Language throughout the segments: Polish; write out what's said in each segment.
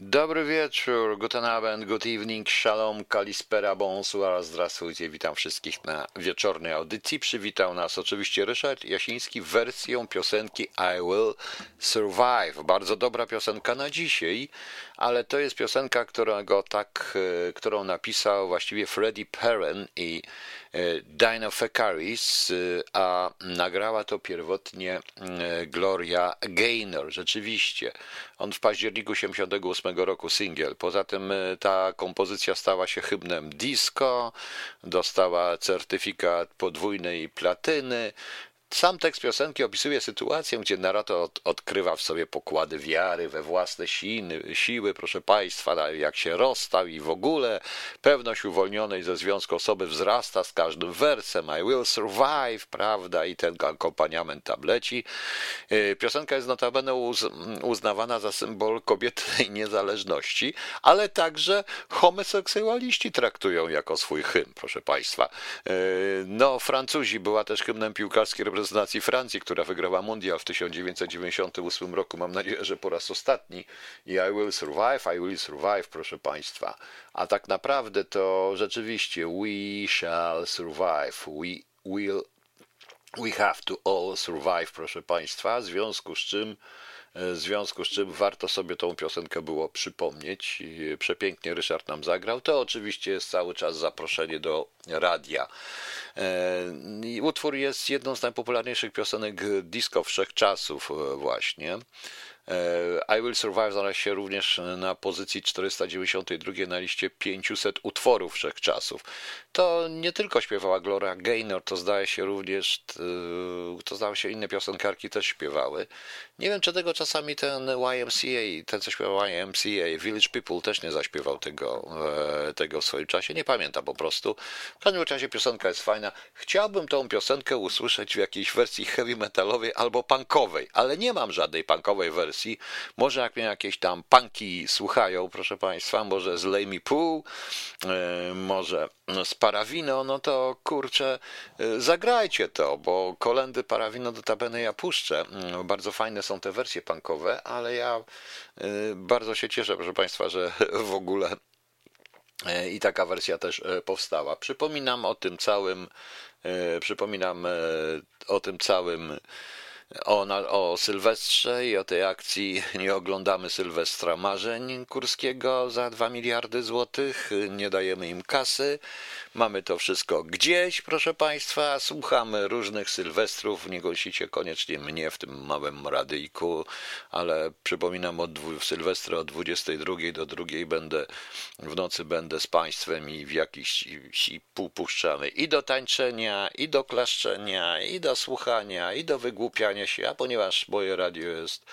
Dobry wieczór, guten Abend, good evening, shalom, kalispera, bonsoir, zdrawstwujcie, witam wszystkich na wieczornej audycji. Przywitał nas oczywiście Ryszard Jasiński wersją piosenki I Will Survive. Bardzo dobra piosenka na dzisiaj, ale to jest piosenka, którego tak, e, którą napisał właściwie Freddie Perren i Dino Fekaris, e, a nagrała to pierwotnie Gloria Gaynor. Rzeczywiście, on w październiku 1978 roku singiel. Poza tym ta kompozycja stała się hymnem disco, dostała certyfikat podwójnej platyny, sam tekst piosenki opisuje sytuację, gdzie narrator od, odkrywa w sobie pokłady wiary we własne siny, siły, proszę Państwa, jak się rozstał i w ogóle pewność uwolnionej ze związku osoby wzrasta z każdym wersem. I will survive, prawda, i ten akompaniament tableci. Y, piosenka jest notabene uz, uznawana za symbol kobietnej niezależności, ale także homoseksualiści traktują jako swój hymn, proszę Państwa. Y, no, Francuzi była też hymnem piłkarskiej Francji, która wygrała mundial w 1998 roku. Mam nadzieję, że po raz ostatni. I I will survive, I will survive, proszę Państwa. A tak naprawdę to rzeczywiście we shall survive, we will, we have to all survive, proszę Państwa. W związku z czym w związku z czym warto sobie tą piosenkę było przypomnieć. Przepięknie Ryszard nam zagrał. To oczywiście jest cały czas zaproszenie do radia. E, utwór jest jedną z najpopularniejszych piosenek disco wszechczasów e, właśnie. E, I Will Survive znalazł się również na pozycji 492 na liście 500 utworów wszechczasów. To nie tylko śpiewała Gloria Gaynor, to zdaje się również, to zdało się inne piosenkarki też śpiewały. Nie wiem, czy tego czasami ten YMCA, ten co śpiewał YMCA, Village People też nie zaśpiewał tego, tego w swoim czasie. Nie pamiętam po prostu. W każdym razie piosenka jest fajna. Chciałbym tą piosenkę usłyszeć w jakiejś wersji heavy metalowej albo punkowej, ale nie mam żadnej punkowej wersji. Może jak mnie jakieś tam punki słuchają, proszę Państwa, może z Lamy Pool, e, może z Parawino, no to kurczę, e, zagrajcie to, bo kolendy Parawino do tabeny ja puszczę. Mm, bardzo fajne są te wersje punkowe, ale ja e, bardzo się cieszę, proszę Państwa, że w ogóle i taka wersja też powstała. Przypominam o tym całym, przypominam o tym całym o, o Sylwestrze i o tej akcji nie oglądamy Sylwestra Marzeń Kurskiego za 2 miliardy złotych, nie dajemy im kasy, mamy to wszystko gdzieś, proszę Państwa, słuchamy różnych Sylwestrów, nie gąsicie koniecznie mnie w tym małym radyjku, ale przypominam od Sylwestra od 22 do 2 będę, w nocy będę z Państwem i w jakiś i puszczamy i do tańczenia, i do klaszczenia, i do słuchania, i do wygłupiania się, a ponieważ moje radio jest,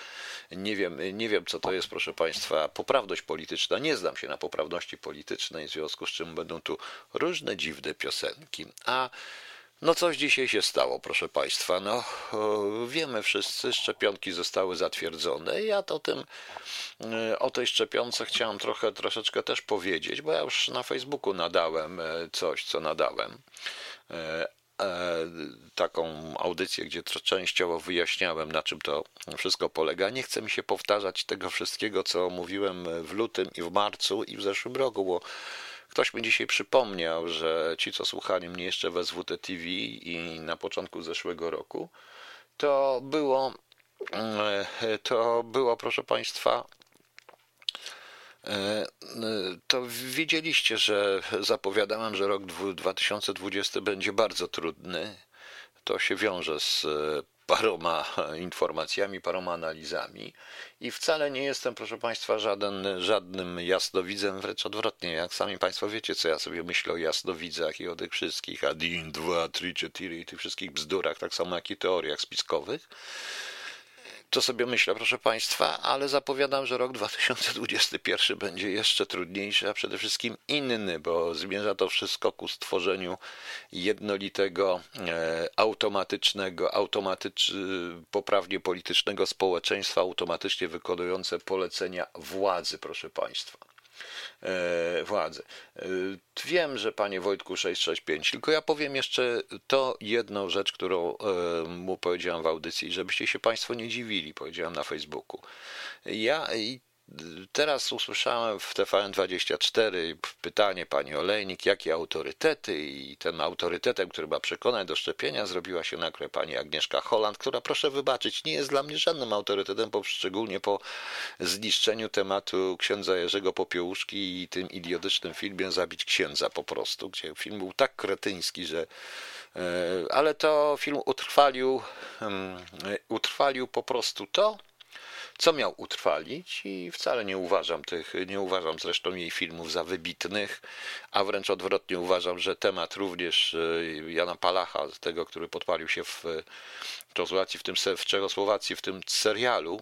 nie wiem, nie wiem co to jest, proszę Państwa, poprawność polityczna, nie znam się na poprawności politycznej, w związku z czym będą tu różne dziwne piosenki, a no coś dzisiaj się stało, proszę Państwa. No, wiemy wszyscy, szczepionki zostały zatwierdzone. Ja to tym, e, o tej szczepionce chciałem trochę, troszeczkę też powiedzieć, bo ja już na Facebooku nadałem e, coś, co nadałem. E, taką audycję, gdzie częściowo wyjaśniałem, na czym to wszystko polega. Nie chcę mi się powtarzać tego wszystkiego, co mówiłem w lutym i w marcu i w zeszłym roku, bo ktoś mi dzisiaj przypomniał, że ci, co słuchali mnie jeszcze w SWT TV i na początku zeszłego roku, to było, e, to było, proszę Państwa, to wiedzieliście, że zapowiadałem, że rok 2020 będzie bardzo trudny. To się wiąże z e, paroma informacjami, paroma analizami i wcale nie jestem, proszę Państwa, żaden, żadnym jasnowidzem, wręcz odwrotnie. Jak sami Państwo wiecie, co ja sobie myślę o jasnowidzach i o tych wszystkich ADIN, 2, 3, 4 i tych wszystkich bzdurach, tak samo jak i teoriach spiskowych to sobie myślę, proszę Państwa, ale zapowiadam, że rok 2021 będzie jeszcze trudniejszy, a przede wszystkim inny, bo zmierza to wszystko ku stworzeniu jednolitego, e, automatycznego, automatycz, poprawnie politycznego społeczeństwa, automatycznie wykonujące polecenia władzy, proszę Państwa. E, władzy. E, wiem, że panie Wojtku 665, tylko ja powiem jeszcze to jedną rzecz, którą e, mu powiedziałem w audycji, żebyście się państwo nie dziwili, powiedziałem na Facebooku. Ja teraz usłyszałem w TVN24 pytanie pani Olejnik, jakie autorytety? I tym autorytetem, który ma przekonać do szczepienia, zrobiła się nagle pani Agnieszka Holland, która proszę wybaczyć, nie jest dla mnie żadnym autorytetem, bo szczególnie po zniszczeniu tematu księdza Jerzego Popiełuszki i tym idiotycznym filmie Zabić księdza po prostu, gdzie film był tak kretyński, że e, ale to film utrwalił, utrwalił po prostu to, co miał utrwalić i wcale nie uważam tych, nie uważam zresztą jej filmów za wybitnych, a wręcz odwrotnie uważam, że temat również e, Jana Palacha, tego, który podpalił się w Czechosłowacji, w tym w Czechosłowacji, w tym serialu,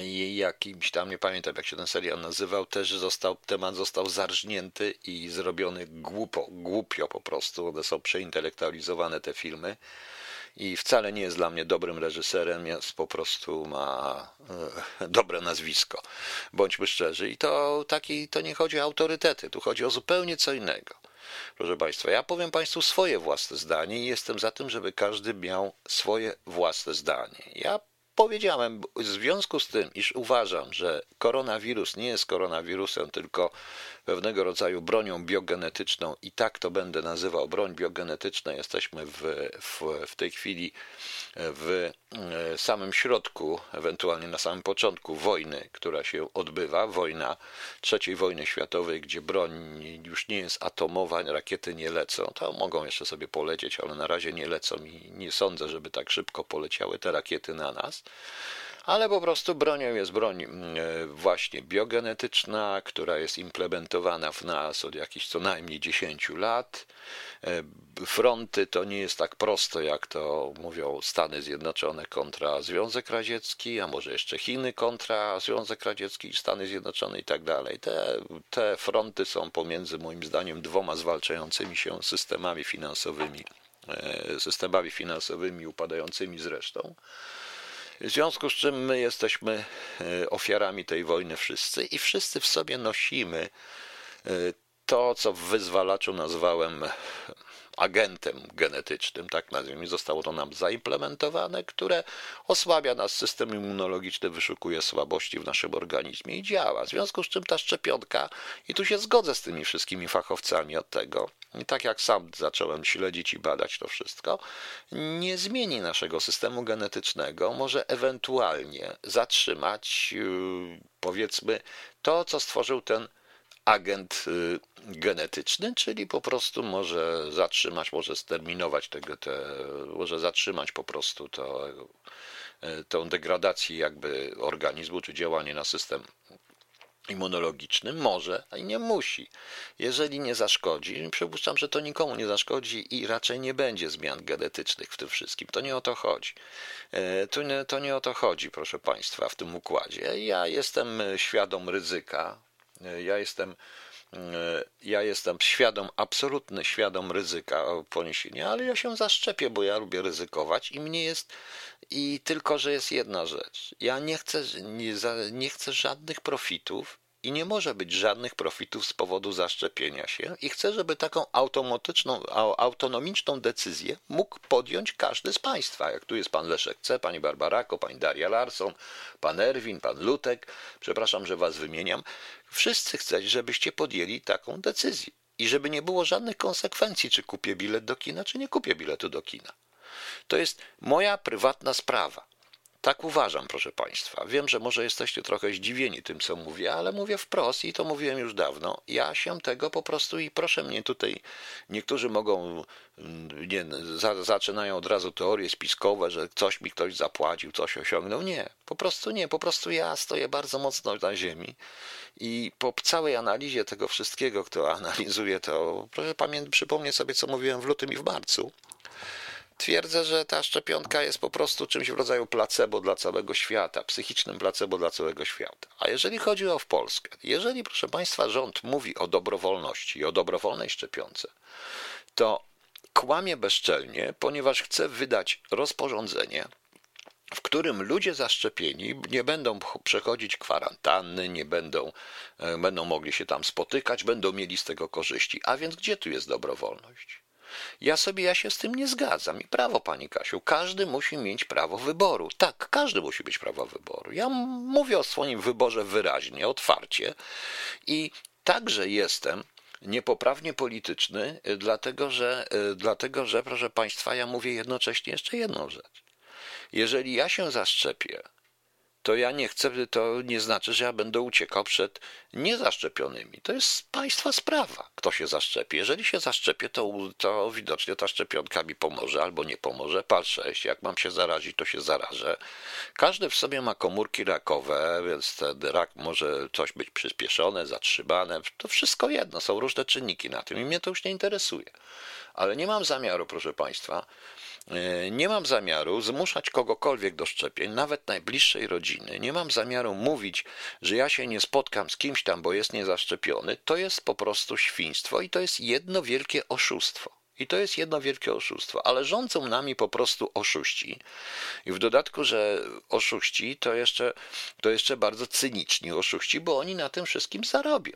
i jakimś tam, nie pamiętam jak się ten serial nazywał, też został, temat został zarżnięty i zrobiony głupo, głupio po prostu. One są przeintelektualizowane te filmy i wcale nie jest dla mnie dobrym reżyserem, jest po prostu ma e, dobre nazwisko. Bądźmy szczerzy. I to taki, to nie chodzi o autorytety, tu chodzi o zupełnie co innego. Proszę Państwa, ja powiem Państwu swoje własne zdanie i jestem za tym, żeby każdy miał swoje własne zdanie. Ja powiedziałem, w związku z tym, iż uważam, że koronawirus nie jest koronawirusem, tylko pewnego rodzaju bronią biogenetyczną i tak to będę nazywał broń biogenetyczna. Jesteśmy w, w, w tej chwili w e, samym środku, ewentualnie na samym początku wojny, która się odbywa, wojna trzeciej wojny światowej, gdzie broń już nie jest atomowa, rakiety nie lecą. To mogą jeszcze sobie polecieć, ale na razie nie lecą i nie sądzę, żeby tak szybko poleciały te rakiety na nas ale po prostu bronią jest broń mm, e, właśnie biogenetyczna, która jest implementowana w nas od jakichś co najmniej 10 lat. E, fronty to nie jest tak prosto, jak to mówią Stany Zjednoczone kontra Związek Radziecki, a może jeszcze Chiny kontra Związek Radziecki i Stany Zjednoczone i tak dalej. Te, te fronty są pomiędzy moim zdaniem dwoma zwalczającymi się systemami finansowymi, e, systemami finansowymi upadającymi zresztą. W związku z czym my jesteśmy e, ofiarami tej wojny wszyscy i wszyscy w sobie nosimy e, to, co w wyzwalaczu nazwałem agentem genetycznym, tak nazwijmy, zostało to nam zaimplementowane, które osłabia nas system immunologiczny, wyszukuje słabości w naszym organizmie i działa. W związku z czym ta szczepionka, i tu się zgodzę z tymi wszystkimi fachowcami od tego, i tak jak sam zacząłem śledzić i badać to wszystko, nie zmieni naszego systemu genetycznego, może ewentualnie zatrzymać, yy, powiedzmy, to, co stworzył ten agent y, genetyczny, czyli po prostu może zatrzymać, może sterminować tego, te, może zatrzymać po prostu to, y, tę degradację jakby organizmu, czy działanie na system immunologiczny może, i nie musi. Jeżeli nie zaszkodzi, przypuszczam, że to nikomu nie zaszkodzi i raczej nie będzie zmian genetycznych w tym wszystkim. To nie o to chodzi. E, to nie, to nie o to chodzi, proszę Państwa, w tym układzie. Ja jestem świadom ryzyka, ja jestem, e, ja jestem świadom, absolutny świadom ryzyka poniesienia, ale ja się zaszczepię, bo ja lubię ryzykować i mnie jest, i tylko, że jest jedna rzecz. Ja nie chcę, nie, nie chcę żadnych profitów i nie może być żadnych profitów z powodu zaszczepienia się i chcę, żeby taką automatyczną, autonomiczną decyzję mógł podjąć każdy z Państwa. Jak tu jest pan Leszek C., pani Barbarako, pani Daria Larson, pan Erwin, pan Lutek, przepraszam, że was wymieniam. Wszyscy chcecie, żebyście podjęli taką decyzję i żeby nie było żadnych konsekwencji, czy kupię bilet do kina, czy nie kupię biletu do kina. To jest moja prywatna sprawa. Tak uważam, proszę Państwa. Wiem, że może jesteście trochę zdziwieni tym, co mówię, ale mówię wprost i to mówiłem już dawno. Ja się tego po prostu i proszę mnie tutaj, niektórzy mogą, mm, nie, za, zaczynają od razu teorie spiskowe, że coś mi ktoś zapłacił, coś osiągnął. Nie, po prostu nie, po prostu ja stoję bardzo mocno na ziemi i po całej analizie tego wszystkiego, kto analizuje to, proszę pamiętać, przypomnieć sobie, co mówiłem w lutym i w marcu Twierdzę, że ta szczepionka jest po prostu czymś w rodzaju placebo dla całego świata, psychicznym placebo dla całego świata. A jeżeli chodzi o Polskę, jeżeli, proszę Państwa, rząd mówi o dobrowolności i o dobrowolnej szczepionce, to kłamie bezczelnie, ponieważ chce wydać rozporządzenie, w którym ludzie zaszczepieni nie będą przechodzić kwarantanny, nie będą, e, będą mogli się tam spotykać, będą mieli z tego korzyści. A więc gdzie tu jest dobrowolność? Ja sobie, ja się z tym nie zgadzam. I prawo, pani Kasiu, każdy musi mieć prawo wyboru. Tak, każdy musi mieć prawo wyboru. Ja mówię o swoim wyborze wyraźnie, otwarcie i także jestem niepoprawnie polityczny, dlatego że, dlatego że, proszę państwa, ja mówię jednocześnie jeszcze jedną rzecz. Jeżeli ja się zaszczepię, to ja nie chcę, to nie znaczy, że ja będę uciekał przed niezaszczepionymi. To jest państwa sprawa, kto się zaszczepi. Jeżeli się zaszczepię, to, to widocznie ta szczepionka mi pomoże albo nie pomoże. Pal 6, jak mam się zarazić, to się zarażę. Każdy w sobie ma komórki rakowe, więc ten rak może coś być przyspieszone, zatrzymane. To wszystko jedno, są różne czynniki na tym i mnie to już nie interesuje. Ale nie mam zamiaru, proszę Państwa, E, nie mam zamiaru zmuszać kogokolwiek do szczepień, nawet najbliższej rodziny. Nie mam zamiaru mówić, że ja się nie spotkam z kimś tam, bo jest niezaszczepiony. To jest po prostu świństwo i to jest jedno wielkie oszustwo. I to jest jedno wielkie oszustwo, ale rządzą nami po prostu oszuści. I w dodatku, że oszuści to jeszcze, to jeszcze bardzo cyniczni oszuści, bo oni na tym wszystkim zarobią.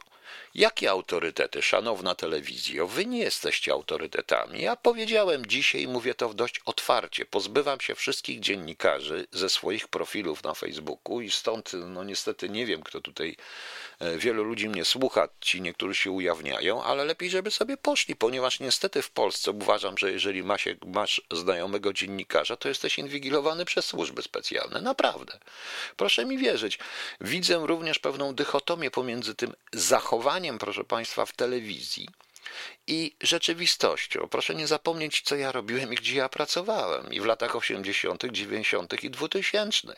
Jakie autorytety, szanowna telewizjo? Wy nie jesteście autorytetami. Ja powiedziałem dzisiaj, mówię to dość otwarcie, pozbywam się wszystkich dziennikarzy ze swoich profilów na Facebooku i stąd, no niestety nie wiem, kto tutaj, e, wielu ludzi mnie słucha, ci niektórzy się ujawniają, ale lepiej, żeby sobie poszli, ponieważ niestety w Polsce uważam, że jeżeli ma się, masz znajomego dziennikarza, to jesteś inwigilowany przez służby specjalne. Naprawdę. Proszę mi wierzyć. Widzę również pewną dychotomię pomiędzy tym zachowaniem, proszę Państwa, w telewizji i rzeczywistością. Proszę nie zapomnieć, co ja robiłem i gdzie ja pracowałem i w latach 80., 90. i 2000.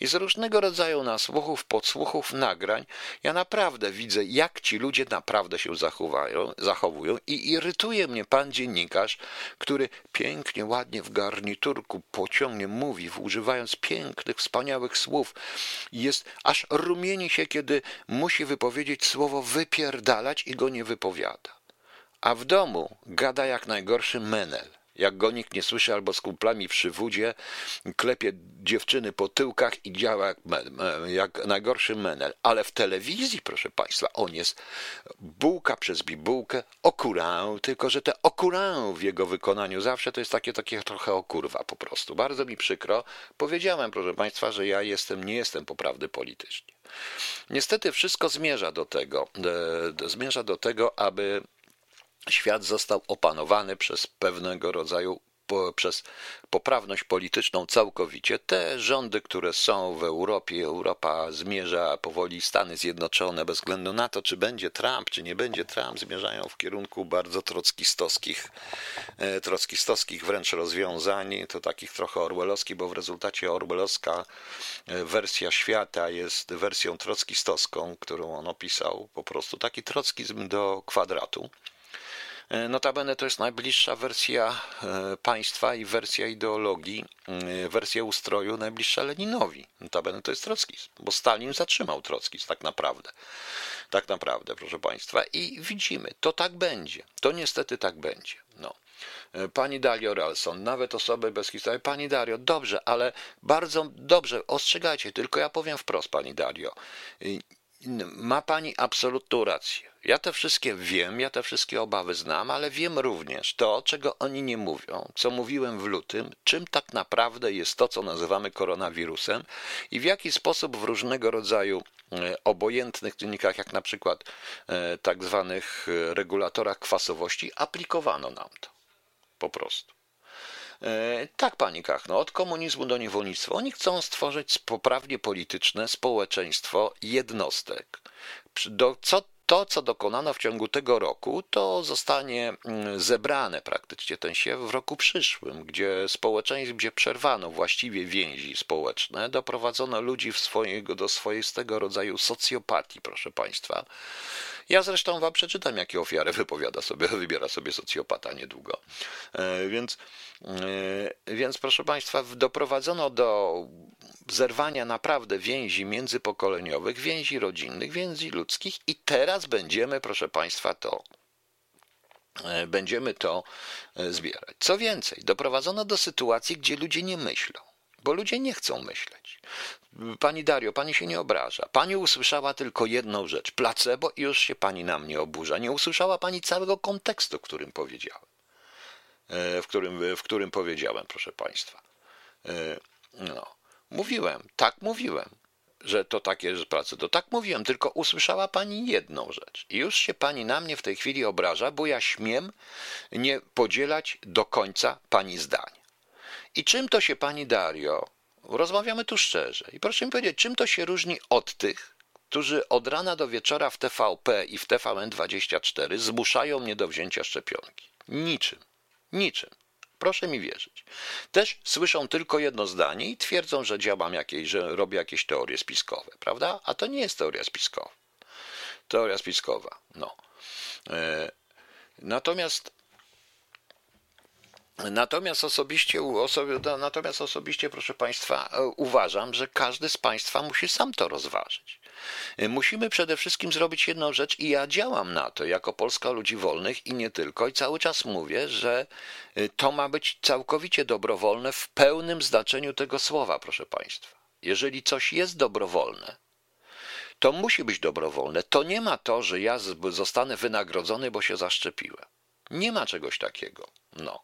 I z różnego rodzaju nasłuchów, podsłuchów, nagrań ja naprawdę widzę, jak ci ludzie naprawdę się zachowują, zachowują i irytuje mnie pan dziennikarz, który pięknie, ładnie w garniturku pociągnie mówi, używając pięknych, wspaniałych słów. Jest aż rumieni się, kiedy musi wypowiedzieć słowo wypierdalać i go nie wypowiada a w domu gada jak najgorszy menel. Jak go nikt nie słyszy, albo z kumplami przy wódzie, klepie dziewczyny po tyłkach i działa jak, jak najgorszy menel. Ale w telewizji, proszę Państwa, on jest bułka przez bibułkę, okurał, tylko że te okurał w jego wykonaniu zawsze to jest takie, takie trochę okurwa po prostu. Bardzo mi przykro. Powiedziałem, proszę Państwa, że ja jestem, nie jestem poprawny politycznie. Niestety wszystko zmierza do tego, e, zmierza do tego, aby świat został opanowany przez pewnego rodzaju po, przez poprawność polityczną całkowicie. Te rządy, które są w Europie, Europa zmierza powoli, Stany Zjednoczone, bez względu na to, czy będzie Trump, czy nie będzie Trump, zmierzają w kierunku bardzo trockistowskich, e, trockistowskich wręcz rozwiązań, to takich trochę orwellowskich, bo w rezultacie orwellowska e, wersja świata jest wersją trockistowską, którą on opisał, po prostu taki trockizm do kwadratu. E, notabene to jest najbliższa wersja e, państwa i wersja ideologii, e, wersja ustroju najbliższa Leninowi. Notabene to jest trockizm, bo Stalin zatrzymał trockizm tak naprawdę. Tak naprawdę, proszę Państwa. I widzimy, to tak będzie. To niestety tak będzie. No. Pani Dario Relson, nawet osoby bez historii. Pani Dario, dobrze, ale bardzo dobrze, ostrzegajcie, tylko ja powiem wprost, Pani Dario. Ma Pani absolutną rację. Ja te wszystkie wiem, ja te wszystkie obawy znam, ale wiem również to, czego oni nie mówią, co mówiłem w lutym, czym tak naprawdę jest to, co nazywamy koronawirusem i w jaki sposób w różnego rodzaju e, obojętnych czynnikach, jak na przykład e, tak zwanych e, regulatorach kwasowości, aplikowano nam to. Po prostu. Tak, pani Kachno, od komunizmu do niewolnictwa. Oni chcą stworzyć poprawnie polityczne społeczeństwo jednostek. Do, co to, co dokonano w ciągu tego roku, to zostanie mm, zebrane praktycznie ten siew w roku przyszłym, gdzie społeczeństw, gdzie przerwano właściwie więzi społeczne, doprowadzono ludzi w swojego, do swoistego rodzaju socjopatii, proszę Państwa. Ja zresztą wam przeczytam, jakie ofiary wypowiada sobie, wybiera sobie socjopata niedługo. E, więc, e, więc proszę Państwa, doprowadzono do zerwania naprawdę więzi międzypokoleniowych, więzi rodzinnych, więzi ludzkich i teraz będziemy, proszę Państwa, to e, będziemy to zbierać. Co więcej, doprowadzono do sytuacji, gdzie ludzie nie myślą, bo ludzie nie chcą myśleć. Pani Dario, pani się nie obraża. Pani usłyszała tylko jedną rzecz, placebo i już się pani na mnie oburza. Nie usłyszała pani całego kontekstu, którym powiedziałem. w którym, w którym powiedziałem, proszę Państwa. No, mówiłem, tak mówiłem, że to takie że prace. To tak mówiłem, tylko usłyszała Pani jedną rzecz. I już się Pani na mnie w tej chwili obraża, bo ja śmiem nie podzielać do końca Pani zdań. I czym to się Pani Dario, rozmawiamy tu szczerze, i proszę mi powiedzieć, czym to się różni od tych, którzy od rana do wieczora w TVP i w TVN24 zmuszają mnie do wzięcia szczepionki? Niczym. Niczym. Proszę mi wierzyć. Też słyszą tylko jedno zdanie i twierdzą, że działam jakieś, że robię jakieś teorie spiskowe, prawda? A to nie jest teoria spiskowa. Teoria spiskowa, no. E, natomiast Natomiast osobiście, natomiast osobiście, proszę Państwa, e, uważam, że każdy z Państwa musi sam to rozważyć. Musimy przede wszystkim zrobić jedną rzecz i ja działam na to jako Polska Ludzi Wolnych i nie tylko i cały czas mówię, że y, to ma być całkowicie dobrowolne w pełnym znaczeniu tego słowa, proszę Państwa. Jeżeli coś jest dobrowolne, to musi być dobrowolne. To nie ma to, że ja zostanę wynagrodzony, bo się zaszczepiłem. Nie ma czegoś takiego. No.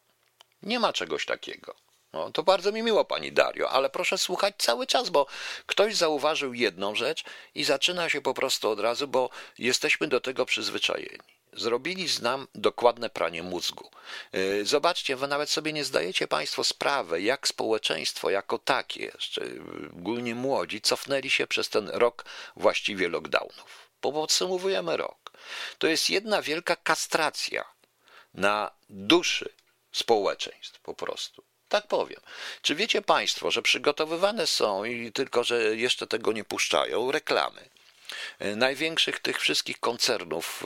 Nie ma czegoś takiego. No, to bardzo mi miło, pani Dario, ale proszę słuchać cały czas, bo ktoś zauważył jedną rzecz i zaczyna się po prostu od razu, bo jesteśmy do tego przyzwyczajeni. Zrobili z nam dokładne pranie mózgu. Y, zobaczcie, wy nawet sobie nie zdajecie Państwo sprawy, jak społeczeństwo jako takie, jeszcze ogólnie młodzi, cofnęli się przez ten rok właściwie lockdownów. Bo podsumowujemy rok. To jest jedna wielka kastracja na duszy społeczeństw po prostu. Tak powiem. Czy wiecie Państwo, że przygotowywane są, i tylko że jeszcze tego nie puszczają, reklamy e, największych tych wszystkich koncernów,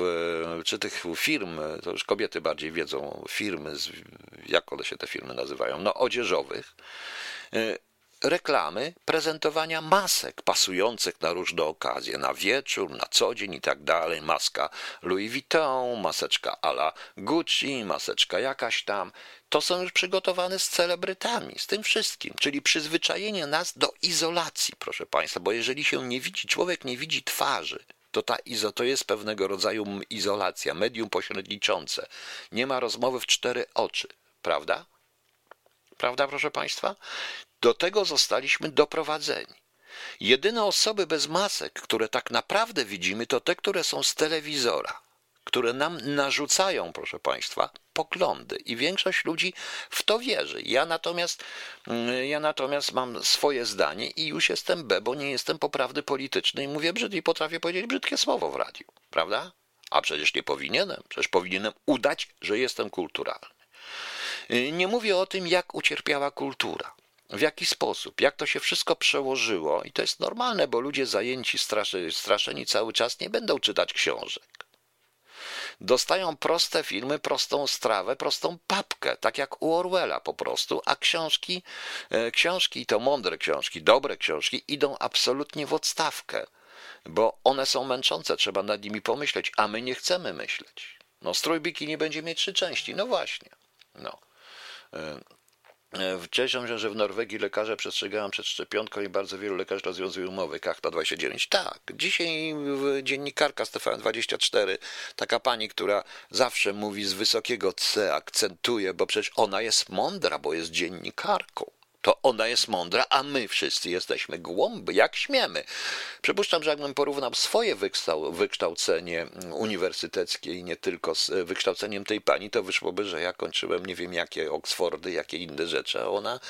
e, czy tych firm, to już kobiety bardziej wiedzą, firmy, jak one się te firmy nazywają, no odzieżowych, e, reklamy prezentowania masek pasujących na różne okazje, na wieczór, na co dzień i tak dalej. Maska Louis Vuitton, maseczka ala Gucci, maseczka jakaś tam. To są już przygotowane z celebrytami, z tym wszystkim, czyli przyzwyczajenie nas do izolacji, proszę Państwa, bo jeżeli się nie widzi, człowiek nie widzi twarzy, to ta izo, to jest pewnego rodzaju izolacja, medium pośredniczące. Nie ma rozmowy w cztery oczy, prawda? Prawda, proszę Państwa? Do tego zostaliśmy doprowadzeni. Jedyne osoby bez masek, które tak naprawdę widzimy, to te, które są z telewizora, które nam narzucają, proszę Państwa, poglądy i większość ludzi w to wierzy. Ja natomiast, mm, ja natomiast mam swoje zdanie i już jestem B, bo nie jestem poprawny polityczny mówię brzydko i potrafię powiedzieć brzydkie słowo w radiu, prawda? A przecież nie powinienem, przecież powinienem udać, że jestem kulturalny. Y, nie mówię o tym, jak ucierpiała kultura w jaki sposób, jak to się wszystko przełożyło, i to jest normalne, bo ludzie zajęci, straszy, straszeni cały czas nie będą czytać książek. Dostają proste filmy, prostą strawę, prostą papkę, tak jak u Orwella po prostu, a książki, e, książki to mądre książki, dobre książki idą absolutnie w odstawkę, bo one są męczące, trzeba nad nimi pomyśleć, a my nie chcemy myśleć. No, strój nie będzie mieć trzy części, no właśnie. No. E, cieszę się, że w Norwegii lekarze przestrzegają przed szczepionką i bardzo wielu lekarzy rozwiązuje umowy. Kachta 29. Tak, dzisiaj dziennikarka z TVN24, taka pani, która zawsze mówi z wysokiego C, akcentuje, bo przecież ona jest mądra, bo jest dziennikarką to ona jest mądra, a my wszyscy jesteśmy głąby, jak śmiemy. Przypuszczam, że jakbym porównał swoje wykształcenie uniwersyteckie i nie tylko z wykształceniem tej pani, to wyszłoby, że ja kończyłem nie wiem jakie Oxfordy, jakie inne rzeczy, a ona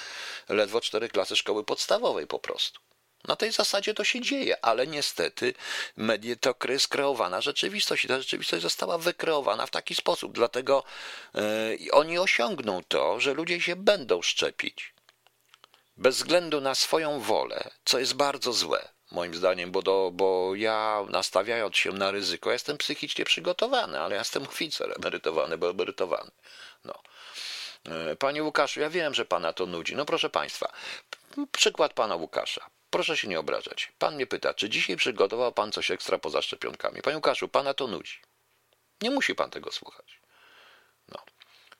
ledwo cztery klasy szkoły podstawowej po prostu. Na tej zasadzie to się dzieje, ale niestety medie to jest kreowana rzeczywistość i ta rzeczywistość została wykreowana w taki sposób. Dlatego yy, oni osiągną to, że ludzie się będą szczepić bez względu na swoją wolę, co jest bardzo złe, moim zdaniem, bo, do, bo ja nastawiając się na ryzyko, jestem psychicznie przygotowany, ale ja jestem oficer emerytowany, bo emerytowany. No. E, panie Łukaszu, ja wiem, że pana to nudzi. No proszę państwa, przykład pana Łukasza. Proszę się nie obrażać. Pan mnie pyta, czy dzisiaj przygotował pan coś ekstra poza szczepionkami? Panie Łukaszu, pana to nudzi. Nie musi pan tego słuchać. No.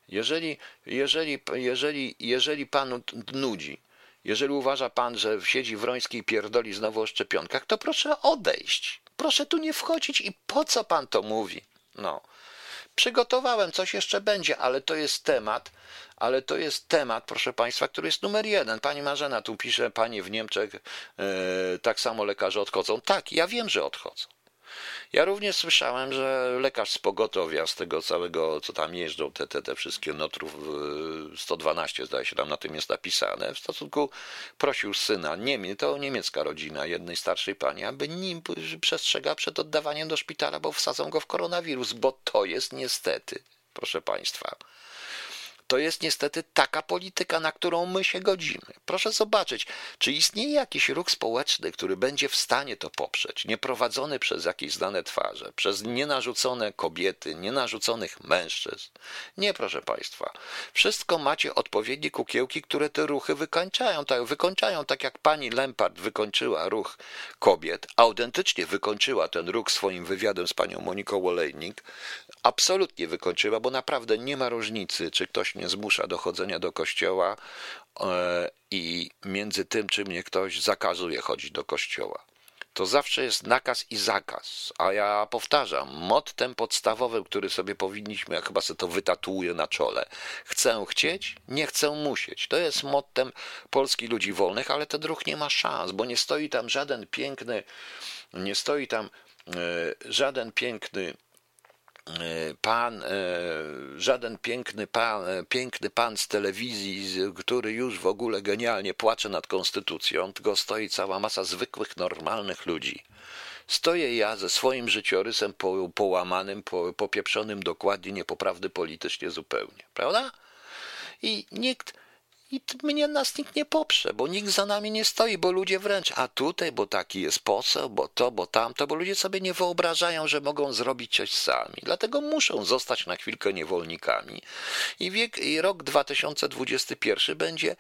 Jeżeli, jeżeli, jeżeli, jeżeli panu nudzi, jeżeli uważa pan, że siedzi Wroński i pierdoli znowu o szczepionkach, to proszę odejść. Proszę tu nie wchodzić i po co pan to mówi? No. przygotowałem, coś jeszcze będzie, ale to jest temat, ale to jest temat, proszę Państwa, który jest numer jeden. Pani Marzena tu pisze, Panie w Niemczech e, tak samo lekarze odchodzą. Tak, ja wiem, że odchodzą. Ja również słyszałem, że lekarz z pogotowia, z tego całego, co tam jeżdżą, te, te, te wszystkie notrów 112, zdaje się tam na tym jest napisane, w stosunku prosił syna, Niemie, to niemiecka rodzina jednej starszej pani, aby nim przestrzega przed oddawaniem do szpitala, bo wsadzą go w koronawirus, bo to jest niestety, proszę Państwa, to jest niestety taka polityka, na którą my się godzimy. Proszę zobaczyć, czy istnieje jakiś ruch społeczny, który będzie w stanie to poprzeć, nie prowadzony przez jakieś znane twarze, przez nienarzucone kobiety, nienarzuconych mężczyzn. Nie, proszę Państwa. Wszystko macie odpowiednie kukiełki, które te ruchy wykończają. Tak, wykończają, tak jak pani Lempart wykończyła ruch kobiet, autentycznie wykończyła ten ruch swoim wywiadem z panią Moniką Olejnik. Absolutnie wykończyła, bo naprawdę nie ma różnicy, czy ktoś mnie zmusza do chodzenia do kościoła e, i między tym, czy mnie ktoś zakazuje chodzić do kościoła. To zawsze jest nakaz i zakaz. A ja powtarzam, mottem podstawowym, który sobie powinniśmy, ja chyba sobie to wytatuuję na czole. Chcę chcieć, nie chcę musieć. To jest mottem Polski Ludzi Wolnych, ale ten ruch nie ma szans, bo nie stoi tam żaden piękny, nie stoi tam e, żaden piękny pan, e, żaden piękny pan, e, piękny pan z telewizji, który już w ogóle genialnie płacze nad konstytucją, tylko stoi cała masa zwykłych, normalnych ludzi. Stoję ja ze swoim życiorysem po, połamanym, po, popieprzonym dokładnie, niepoprawny politycznie zupełnie, prawda? I nikt i mnie nas nikt nie poprze, bo nikt za nami nie stoi, bo ludzie wręcz, a tutaj, bo taki jest poseł, bo to, bo tamto, bo ludzie sobie nie wyobrażają, że mogą zrobić coś sami. Dlatego muszą zostać na chwilkę niewolnikami. I, wiek, i rok 2021 będzie,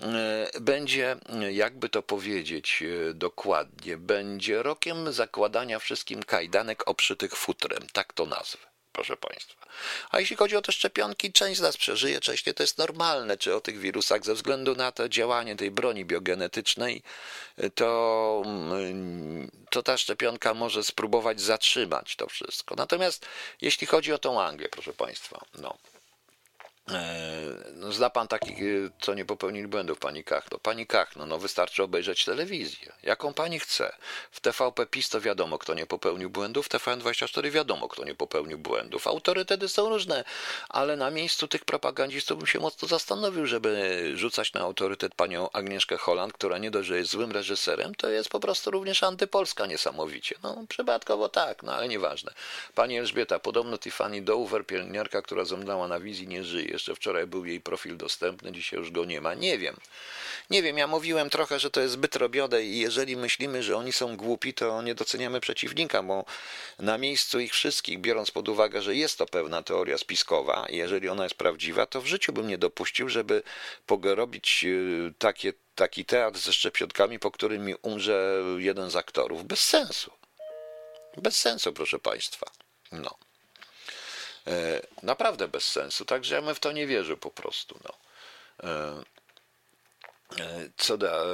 e, będzie, jakby to powiedzieć e, dokładnie, będzie rokiem zakładania wszystkim kajdanek obszytych futrem. Tak to nazwę proszę Państwa. A jeśli chodzi o te szczepionki, część z nas przeżyje, część nie, to jest normalne, czy o tych wirusach, ze względu na to działanie tej broni biogenetycznej, to, mm, to ta szczepionka może spróbować zatrzymać to wszystko. Natomiast jeśli chodzi o tą Anglię, proszę Państwa, no, no, zna pan takich, e, co nie popełnili błędów, pani Kachno. Pani Kachno, no wystarczy obejrzeć telewizję, jaką pani chce. W TVP PiS to wiadomo, kto nie popełnił błędów, w TVN24 wiadomo, kto nie popełnił błędów. Autorytety są różne, ale na miejscu tych propagandzistów bym się mocno zastanowił, żeby rzucać na autorytet panią Agnieszkę Holland, która nie dość, że jest złym reżyserem, to jest po prostu również antypolska niesamowicie. No, przypadkowo tak, no ale nieważne. Pani Elżbieta, podobno Tiffany Dover, pielęgniarka, która zemdlała na wizji, nie żyje jeszcze wczoraj był jej profil dostępny, dzisiaj już go nie ma. Nie wiem. Nie wiem, ja mówiłem trochę, że to jest zbyt robione i jeżeli myślimy, że oni są głupi, to nie doceniamy przeciwnika, bo na miejscu ich wszystkich, biorąc pod uwagę, że jest to pewna teoria spiskowa jeżeli ona jest prawdziwa, to w życiu bym nie dopuścił, żeby robić y, takie, taki teatr ze szczepionkami, po którym umrze jeden z aktorów. Bez sensu. Bez sensu, proszę Państwa. No. E, naprawdę bez sensu. Także ja w to nie wierzę po prostu. No. E, e, co da.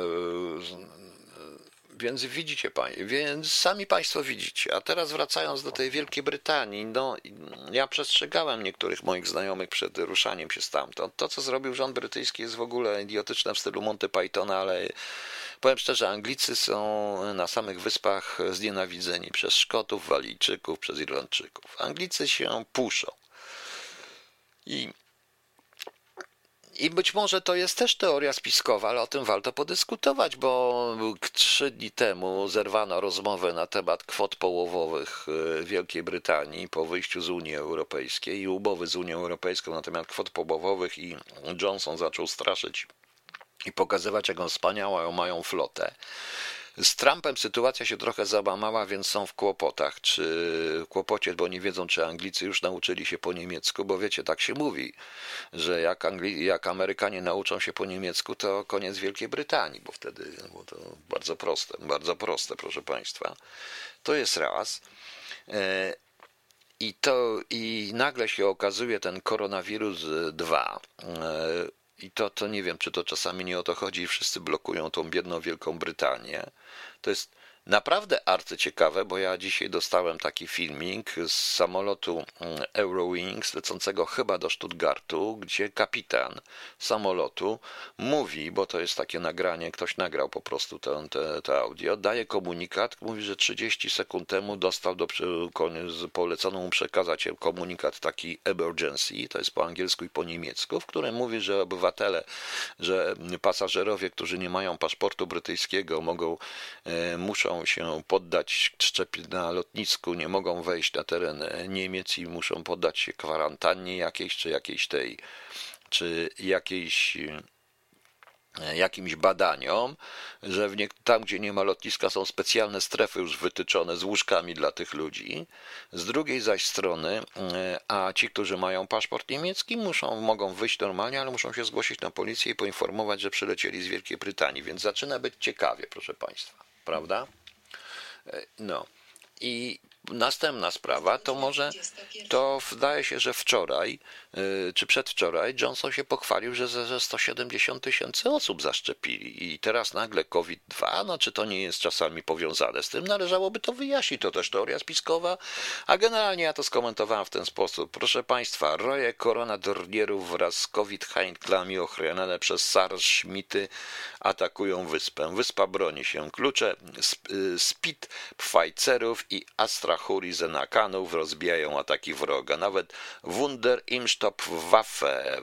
Więc widzicie więc sami Państwo widzicie. A teraz wracając do tej Wielkiej Brytanii, no ja przestrzegałem niektórych moich znajomych przed ruszaniem się stamtąd. To, co zrobił rząd brytyjski jest w ogóle idiotyczne w stylu Monty Pythona, ale powiem szczerze, Anglicy są na samych wyspach znienawidzeni przez Szkotów, Walijczyków, przez Irlandczyków. Anglicy się puszą. I i być może to jest też teoria spiskowa, ale o tym warto podyskutować, bo trzy dni temu zerwano rozmowę na temat kwot połowowych e, Wielkiej Brytanii po wyjściu z Unii Europejskiej i umowy z Unią Europejską na temat kwot połowowych i Johnson zaczął straszyć i pokazywać, jaką wspaniałą mają flotę. Z Trumpem sytuacja się trochę załamała, więc są w kłopotach. Czy w kłopocie, bo nie wiedzą, czy Anglicy już nauczyli się po niemiecku, bo wiecie, tak się mówi, że jak, Angli jak Amerykanie nauczą się po niemiecku, to koniec Wielkiej Brytanii, bo wtedy bo to bardzo proste, bardzo proste, proszę Państwa. To jest raz. E, I to i nagle się okazuje ten koronawirus 2 i to, to nie wiem, czy to czasami nie o to chodzi i wszyscy blokują tą biedną Wielką Brytanię. To jest naprawdę arcyciekawe, bo ja dzisiaj dostałem taki filmik z samolotu mm, Eurowings lecącego chyba do Stuttgartu, gdzie kapitan samolotu mówi, bo to jest takie nagranie, ktoś nagrał po prostu to, audio, daje komunikat, mówi, że 30 sekund temu dostał do polecono mu przekazać komunikat taki emergency, to jest po angielsku i po niemiecku, w którym mówi, że obywatele, że pasażerowie, którzy nie mają paszportu brytyjskiego, mogą, e, muszą się poddać szczepieniu na lotnisku, nie mogą wejść na teren Niemiec i muszą poddać się kwarantannie jakiejś, czy jakiejś tej, czy jakiejś E, jakimś badaniom, że w nie, tam, gdzie nie ma lotniska, są specjalne strefy już wytyczone z łóżkami dla tych ludzi. Z drugiej zaś strony, e, a ci, którzy mają paszport niemiecki, muszą, mogą wyjść normalnie, ale muszą się zgłosić na policję i poinformować, że przylecieli z Wielkiej Brytanii, więc zaczyna być ciekawie, proszę Państwa, prawda? E, no. I Następna sprawa to może, to wydaje się, że wczoraj czy przedwczoraj Johnson się pochwalił, że ze 170 tysięcy osób zaszczepili i teraz nagle COVID-2, no czy to nie jest czasami powiązane z tym? Należałoby to wyjaśnić, to też teoria spiskowa, a generalnie ja to skomentowałem w ten sposób. Proszę Państwa, roje koronadornierów wraz z COVID-hańklami ochronione przez SARS Schmity atakują wyspę. Wyspa broni się. Klucze y, Spit, Pfizerów i Astra Strachuri Zenakanów rozbijają ataki wroga. Nawet Wunder Imstop Waffe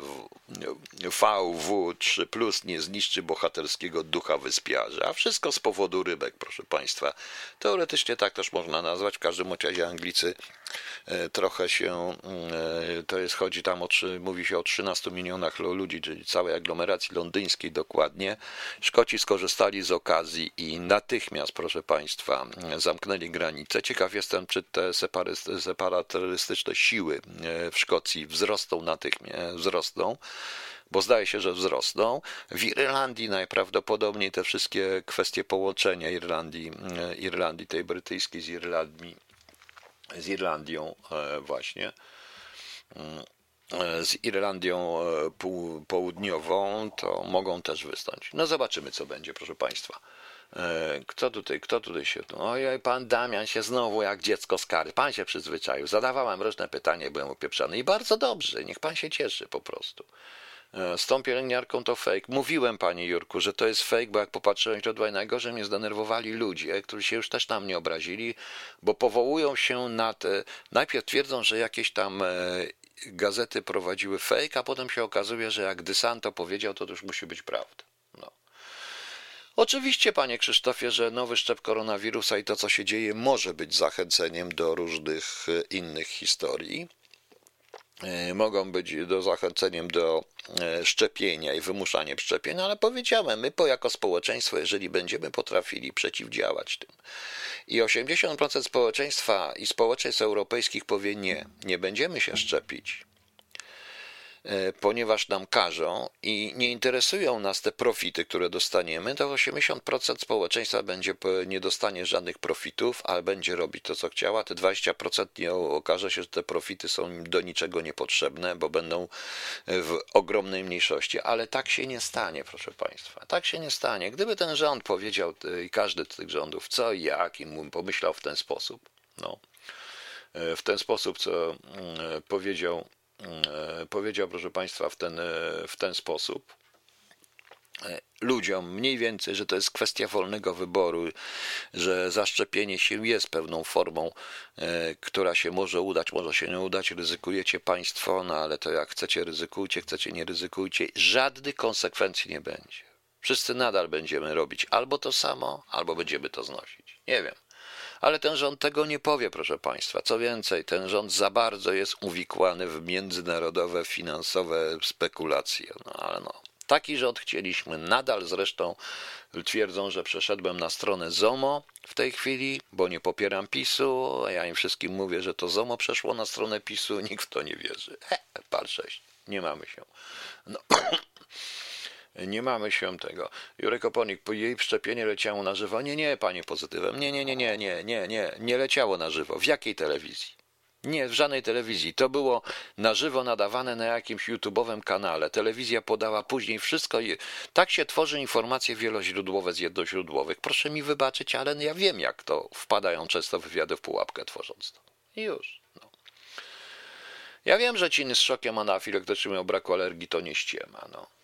VW3 Plus nie zniszczy bohaterskiego ducha wyspiarza. A wszystko z powodu rybek, proszę Państwa. Teoretycznie tak też można nazwać. W każdym razie Anglicy trochę się, e, to jest, chodzi tam o, mówi się o 13 milionach ludzi, czyli całej aglomeracji londyńskiej dokładnie. Szkoci skorzystali z okazji i natychmiast, proszę Państwa, zamknęli granice. Ciekaw jestem, czy te separatystyczne siły e, w Szkocji wzrosną natychmiast, wzrosną bo zdaje się, że wzrosną. W Irlandii najprawdopodobniej te wszystkie kwestie połączenia Irlandii, e, Irlandii tej brytyjskiej z Irlandii, z Irlandią e, właśnie, z Irlandią południową, to mogą też wystąpić. No zobaczymy, co będzie, proszę Państwa. E, kto tutaj, kto tutaj się... Ojej, pan Damian się znowu jak dziecko z kary. Pan się przyzwyczaił. Zadawałem różne pytania, byłem upieprzony i bardzo dobrze. Niech pan się cieszy po prostu. E, z tą pielęgniarką to fake. Mówiłem, panie Jurku, że to jest fake, bo jak popatrzyłem, to dwaj najgorzej mnie zdenerwowali ludzie, którzy się już też na mnie obrazili, bo powołują się na te... Najpierw twierdzą, że jakieś tam e, gazety prowadziły fake, a potem się okazuje, że jak Dysanto powiedział, to, już musi być prawda. Oczywiście, panie Krzysztofie, że nowy szczep koronawirusa i to, co się dzieje, może być zachęceniem do różnych e, innych historii. E, mogą być do zachęceniem do e, szczepienia i wymuszania szczepień, ale powiedziałem, my po jako społeczeństwo, jeżeli będziemy potrafili przeciwdziałać tym. I 80% społeczeństwa i społeczeństw europejskich powie nie, nie będziemy się szczepić, ponieważ nam każą i nie interesują nas te profity, które dostaniemy, to 80% społeczeństwa będzie nie dostanie żadnych profitów, ale będzie robić to, co chciała. Te 20% nie okaże się, że te profity są do niczego niepotrzebne, bo będą w ogromnej mniejszości, ale tak się nie stanie, proszę Państwa. Tak się nie stanie. Gdyby ten rząd powiedział, i każdy z tych rządów, co i jak, i pomyślał w ten sposób, no, e, w ten sposób, co mm, powiedział E, powiedział, proszę Państwa, w ten, e, w ten sposób e, ludziom mniej więcej, że to jest kwestia wolnego wyboru, że zaszczepienie się jest pewną formą, która się może udać, może się nie udać, ryzykujecie Państwo, no ale to jak chcecie ryzykujcie, chcecie nie ryzykujcie, żadnych konsekwencji nie będzie. Wszyscy nadal będziemy robić albo to samo, albo będziemy to znosić. Nie wiem. Ale ten rząd tego nie powie, proszę Państwa. Co więcej, ten rząd za bardzo jest uwikłany w międzynarodowe, finansowe spekulacje. No ale no, taki rząd chcieliśmy. Nadal zresztą twierdzą, że przeszedłem na stronę ZOMO w tej chwili, bo nie popieram PiSu, a ja im wszystkim mówię, że to ZOMO przeszło na stronę PiSu, nikt w to nie wierzy. He, par 6, nie mamy się. No. Nie mamy się tego. Jurek Oponik, jej wszczepienie leciało na żywo. Nie, nie, panie pozytywem. Nie, nie, nie, nie, nie, nie, nie, nie leciało na żywo. W jakiej telewizji? Nie, w żadnej telewizji. To było na żywo nadawane na jakimś YouTube'owym kanale. Telewizja podała później wszystko. Tak się tworzy informacje wieloźródłowe z jednoźródłowych. Proszę mi wybaczyć, ale ja wiem, jak to wpadają często wywiady w pułapkę tworząc to. I już. No. Ja wiem, że ci z szokiem anafilaktycznym o braku alergii to nie ściema. No.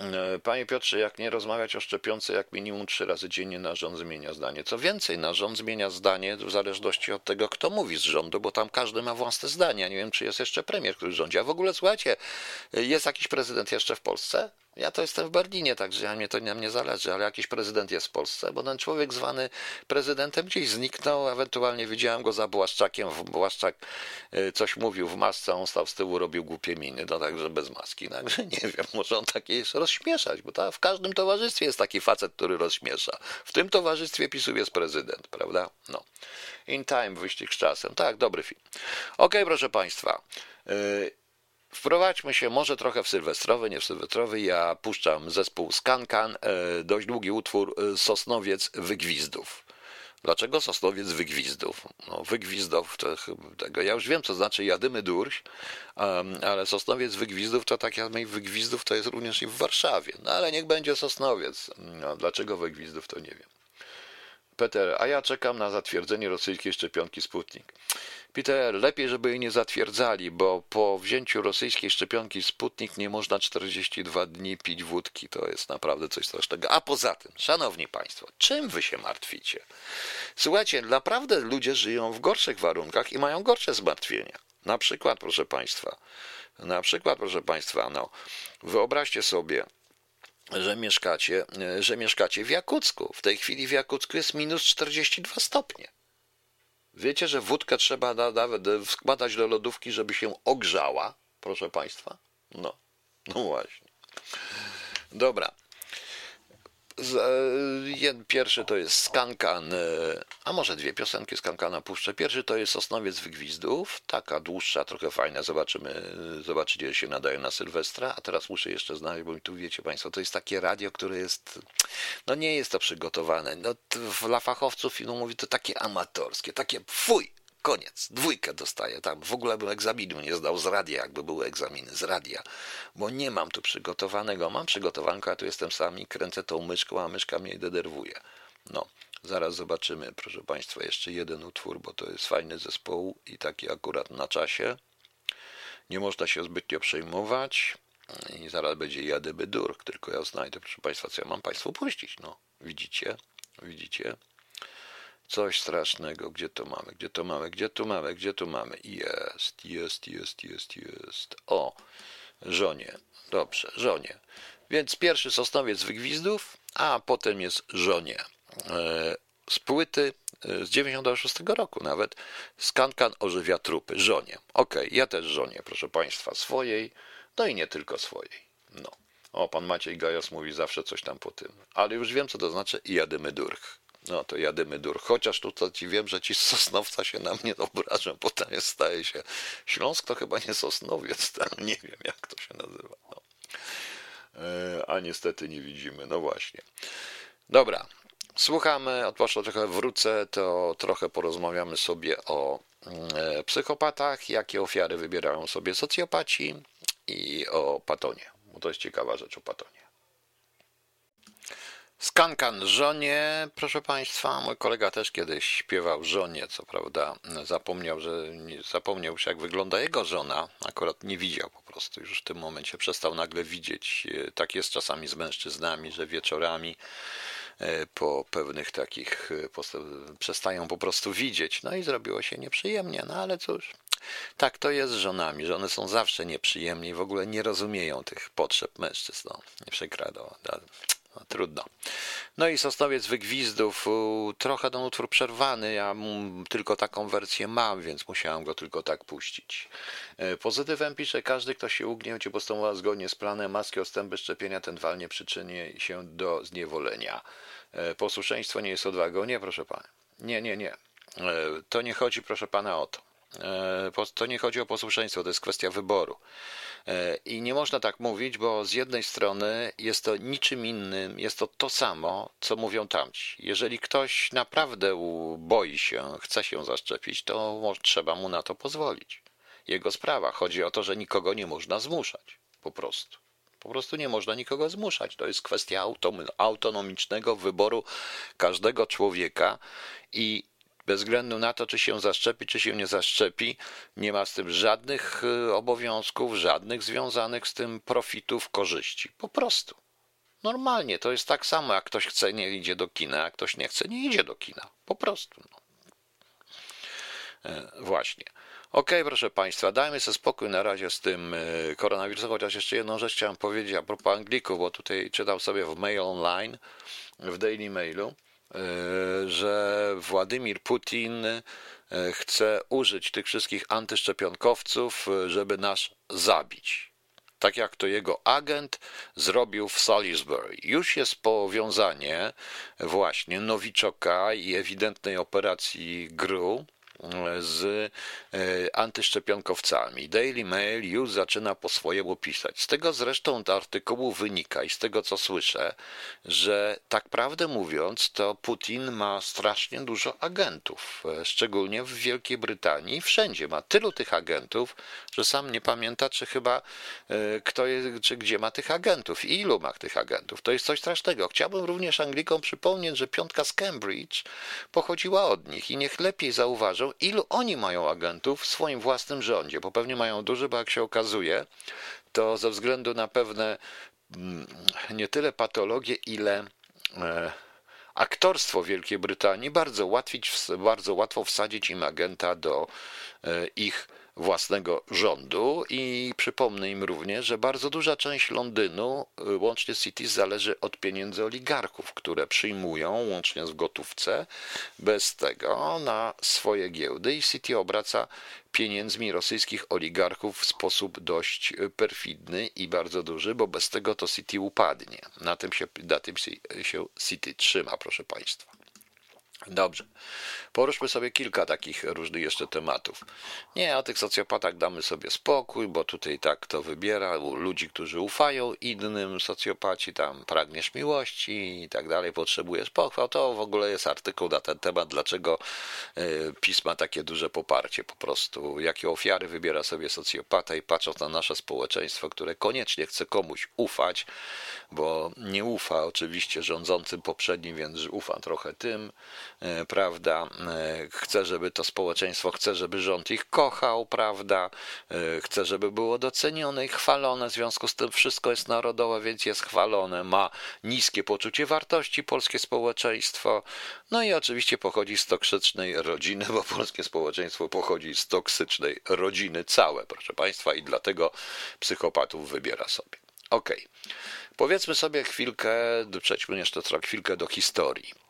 E, panie Piotrze, jak nie rozmawiać o szczepionce, jak minimum trzy razy dziennie narząd zmienia zdanie. Co więcej, narząd zmienia zdanie w zależności od tego, kto mówi z rządu, bo tam każdy ma własne zdanie. Ja nie wiem, czy jest jeszcze premier, który rządzi. A w ogóle słuchajcie, jest jakiś prezydent jeszcze w Polsce? Ja to jestem w Berlinie, także mnie to na mnie zależy, ale jakiś prezydent jest w Polsce, bo ten człowiek zwany prezydentem gdzieś zniknął, ewentualnie widziałem go za Błaszczakiem, Błaszczak e, coś mówił w masce, on stał z tyłu, robił głupie miny, no także bez maski, także nie wiem, może on taki jest rozśmieszać, bo ta, w każdym towarzystwie jest taki facet, który rozśmiesza. W tym towarzystwie PiSu jest prezydent, prawda? No. In Time, wyścig z czasem, tak, dobry film. Okej, okay, proszę Państwa. Wprowadźmy się może trochę w sylwestrowy, nie w sylwestrowy. Ja puszczam zespół Skankan, e, dość długi utwór e, Sosnowiec Wygwizdów. Dlaczego Sosnowiec Wygwizdów? No, Wygwizdów to tego. Ja już wiem, co znaczy jadymy durś, ale Sosnowiec Wygwizdów to tak jak Wygwizdów to jest również i w Warszawie. No ale niech będzie Sosnowiec. No, dlaczego Wygwizdów to nie wiem. Peter, a ja czekam na zatwierdzenie rosyjskiej szczepionki Sputnik. Peter, lepiej, żeby jej nie zatwierdzali, bo po wzięciu rosyjskiej szczepionki Sputnik nie można 42 dni pić wódki. To jest naprawdę coś strasznego. A poza tym, szanowni państwo, czym wy się martwicie? Słuchajcie, naprawdę ludzie żyją w gorszych warunkach i mają gorsze zmartwienia. Na przykład, proszę państwa, na przykład, proszę państwa, no, wyobraźcie sobie, że mieszkacie, że mieszkacie w Jakucku. W tej chwili w Jakucku jest minus 42 stopnie. Wiecie, że wódkę trzeba nawet składać do lodówki, żeby się ogrzała, proszę Państwa? No, no właśnie. Dobra. E, pierwszy to jest Skankan, e, a może dwie piosenki Skankana puszczę. Pierwszy to jest Osnowiec Wygwizdów, taka dłuższa, trochę fajna, zobaczymy, zobaczycie, się nadaje na Sylwestra, a teraz muszę jeszcze znaleźć, bo mi tu wiecie Państwo, to jest takie radio, które jest, no nie jest to przygotowane, no dla fachowców, no mówi to takie amatorskie, takie fuj, Koniec. Dwójkę dostaję tam. W ogóle bym egzaminu nie zdał z radia, jakby były egzaminy z radia, bo nie mam tu przygotowanego. Mam przygotowankę, a tu jestem sam i kręcę tą myszką, a myszka mnie denerwuje. No, zaraz zobaczymy, proszę Państwa, jeszcze jeden utwór, bo to jest fajny zespół i taki akurat na czasie. Nie można się zbytnio przejmować. I zaraz będzie Jadyby Durk, tylko ja znajdę, proszę Państwa, co ja mam Państwu puścić. No, widzicie? Widzicie? Coś strasznego. Gdzie to mamy? Gdzie to mamy? Gdzie tu mamy? Gdzie tu mamy? Jest, jest, jest, jest, jest. O, żonie. Dobrze, żonie. Więc pierwszy Sosnowiec Wygwizdów, a potem jest żonie. E, z płyty e, z 96 roku nawet. Skankan ożywia trupy. Żonie. Okej, okay, ja też żonie, proszę Państwa, swojej, no i nie tylko swojej. No. O, pan Maciej Gajos mówi zawsze coś tam po tym. Ale już wiem, co to znaczy i jadymy durch. No to jadymy dur. Chociaż tutaj ci wiem, że ci z Sosnowca się na mnie obrażą, bo tam jest, staje się. Śląsk to chyba nie Sosnowiec, tam nie wiem jak to się nazywa. No. E, a niestety nie widzimy. No właśnie. Dobra. Słuchamy, odpocznę trochę, wrócę, to trochę porozmawiamy sobie o e, psychopatach, jakie ofiary wybierają sobie socjopaci i o patonie. Bo to jest ciekawa rzecz o patonie. Skankan żonie, proszę Państwa. Mój kolega też kiedyś śpiewał żonie, co prawda zapomniał, że zapomniał się, jak wygląda jego żona. Akurat nie widział po prostu. Już w tym momencie przestał nagle widzieć. Tak jest czasami z mężczyznami, że wieczorami e, po pewnych takich e, przestają po prostu widzieć. No i zrobiło się nieprzyjemnie, no ale cóż. Tak to jest z żonami. Żony są zawsze nieprzyjemne i w ogóle nie rozumieją tych potrzeb mężczyzn. No, nie trudno. No i Sosnowiec Wygwizdów, trochę ten utwór przerwany, ja tylko taką wersję mam, więc musiałem go tylko tak puścić. E, pozytywem pisze, każdy, kto się ugnie, czy postępował zgodnie z planem maski ostępy szczepienia, ten walnie przyczyni się do zniewolenia. E, posłuszeństwo nie jest odwagą. Nie, proszę pana. Nie, nie, nie. E, to nie chodzi, proszę pana, o to. To nie chodzi o posłuszeństwo, to jest kwestia wyboru. I nie można tak mówić, bo z jednej strony jest to niczym innym, jest to to samo, co mówią tamci. Jeżeli ktoś naprawdę boi się, chce się zaszczepić, to trzeba mu na to pozwolić. Jego sprawa. Chodzi o to, że nikogo nie można zmuszać. Po prostu. Po prostu nie można nikogo zmuszać. To jest kwestia autonomicznego wyboru każdego człowieka i bez względu na to, czy się zaszczepi, czy się nie zaszczepi, nie ma z tym żadnych y, obowiązków, żadnych związanych z tym profitów, korzyści. Po prostu. Normalnie to jest tak samo, jak ktoś chce, nie idzie do kina, a ktoś nie chce, nie idzie do kina. Po prostu. No. E, właśnie. OK, proszę Państwa, dajmy sobie spokój na razie z tym e, koronawirusem, chociaż jeszcze jedną rzecz chciałem powiedzieć a propos Anglików, bo tutaj czytał sobie w Mail Online, w Daily Mailu, że Władimir Putin e, chce użyć tych wszystkich antyszczepionkowców, żeby nas zabić. Tak jak to jego agent zrobił w Salisbury. Już jest powiązanie właśnie Nowiczoka i ewidentnej operacji GRU z e, antyszczepionkowcami. Daily Mail już zaczyna po swojemu pisać. Z tego zresztą artykułu wynika i z tego co słyszę, że tak prawdę mówiąc, to Putin ma strasznie dużo agentów, e, szczególnie w Wielkiej Brytanii. Wszędzie ma tylu tych agentów, że sam nie pamięta, czy chyba e, kto jest, czy gdzie ma tych agentów i ilu ma tych agentów. To jest coś strasznego. Chciałbym również Anglikom przypomnieć, że piątka z Cambridge pochodziła od nich i niech lepiej zauważą, ilu oni mają agentów w swoim własnym rządzie, bo pewnie mają duży, bo jak się okazuje, to ze względu na pewne mm, nie tyle patologie, ile e, aktorstwo Wielkiej Brytanii bardzo, łatwić, bardzo łatwo wsadzić im agenta do e, ich własnego rządu i przypomnę im również, że bardzo duża część Londynu, y, łącznie z City, zależy od pieniędzy oligarchów, które przyjmują łącznie z gotówce bez tego na swoje giełdy i City obraca pieniędzmi rosyjskich oligarchów w sposób dość y, perfidny i bardzo duży, bo bez tego to City upadnie. Na tym się, na tym się City trzyma, proszę Państwa. Dobrze. Poruszmy sobie kilka takich różnych jeszcze tematów. Nie, o tych socjopatach damy sobie spokój, bo tutaj tak to wybiera ludzi, którzy ufają innym socjopaci, tam pragniesz miłości i tak dalej, potrzebujesz pochwał. To w ogóle jest artykuł na ten temat, dlaczego e, pisma takie duże poparcie po prostu, jakie ofiary wybiera sobie socjopata i patrząc na nasze społeczeństwo, które koniecznie chce komuś ufać, bo nie ufa oczywiście rządzącym poprzednim, więc ufa trochę tym, prawda, e, chce, żeby to społeczeństwo, chce, żeby rząd ich kochał, prawda, e, chce, żeby było docenione i chwalone, w związku z tym wszystko jest narodowe, więc jest chwalone, ma niskie poczucie wartości polskie społeczeństwo, no i oczywiście pochodzi z toksycznej rodziny, bo polskie społeczeństwo pochodzi z toksycznej rodziny całe, proszę Państwa, i dlatego psychopatów wybiera sobie. Okej. Okay. Powiedzmy sobie chwilkę, przejdźmy jeszcze trochę chwilkę do historii.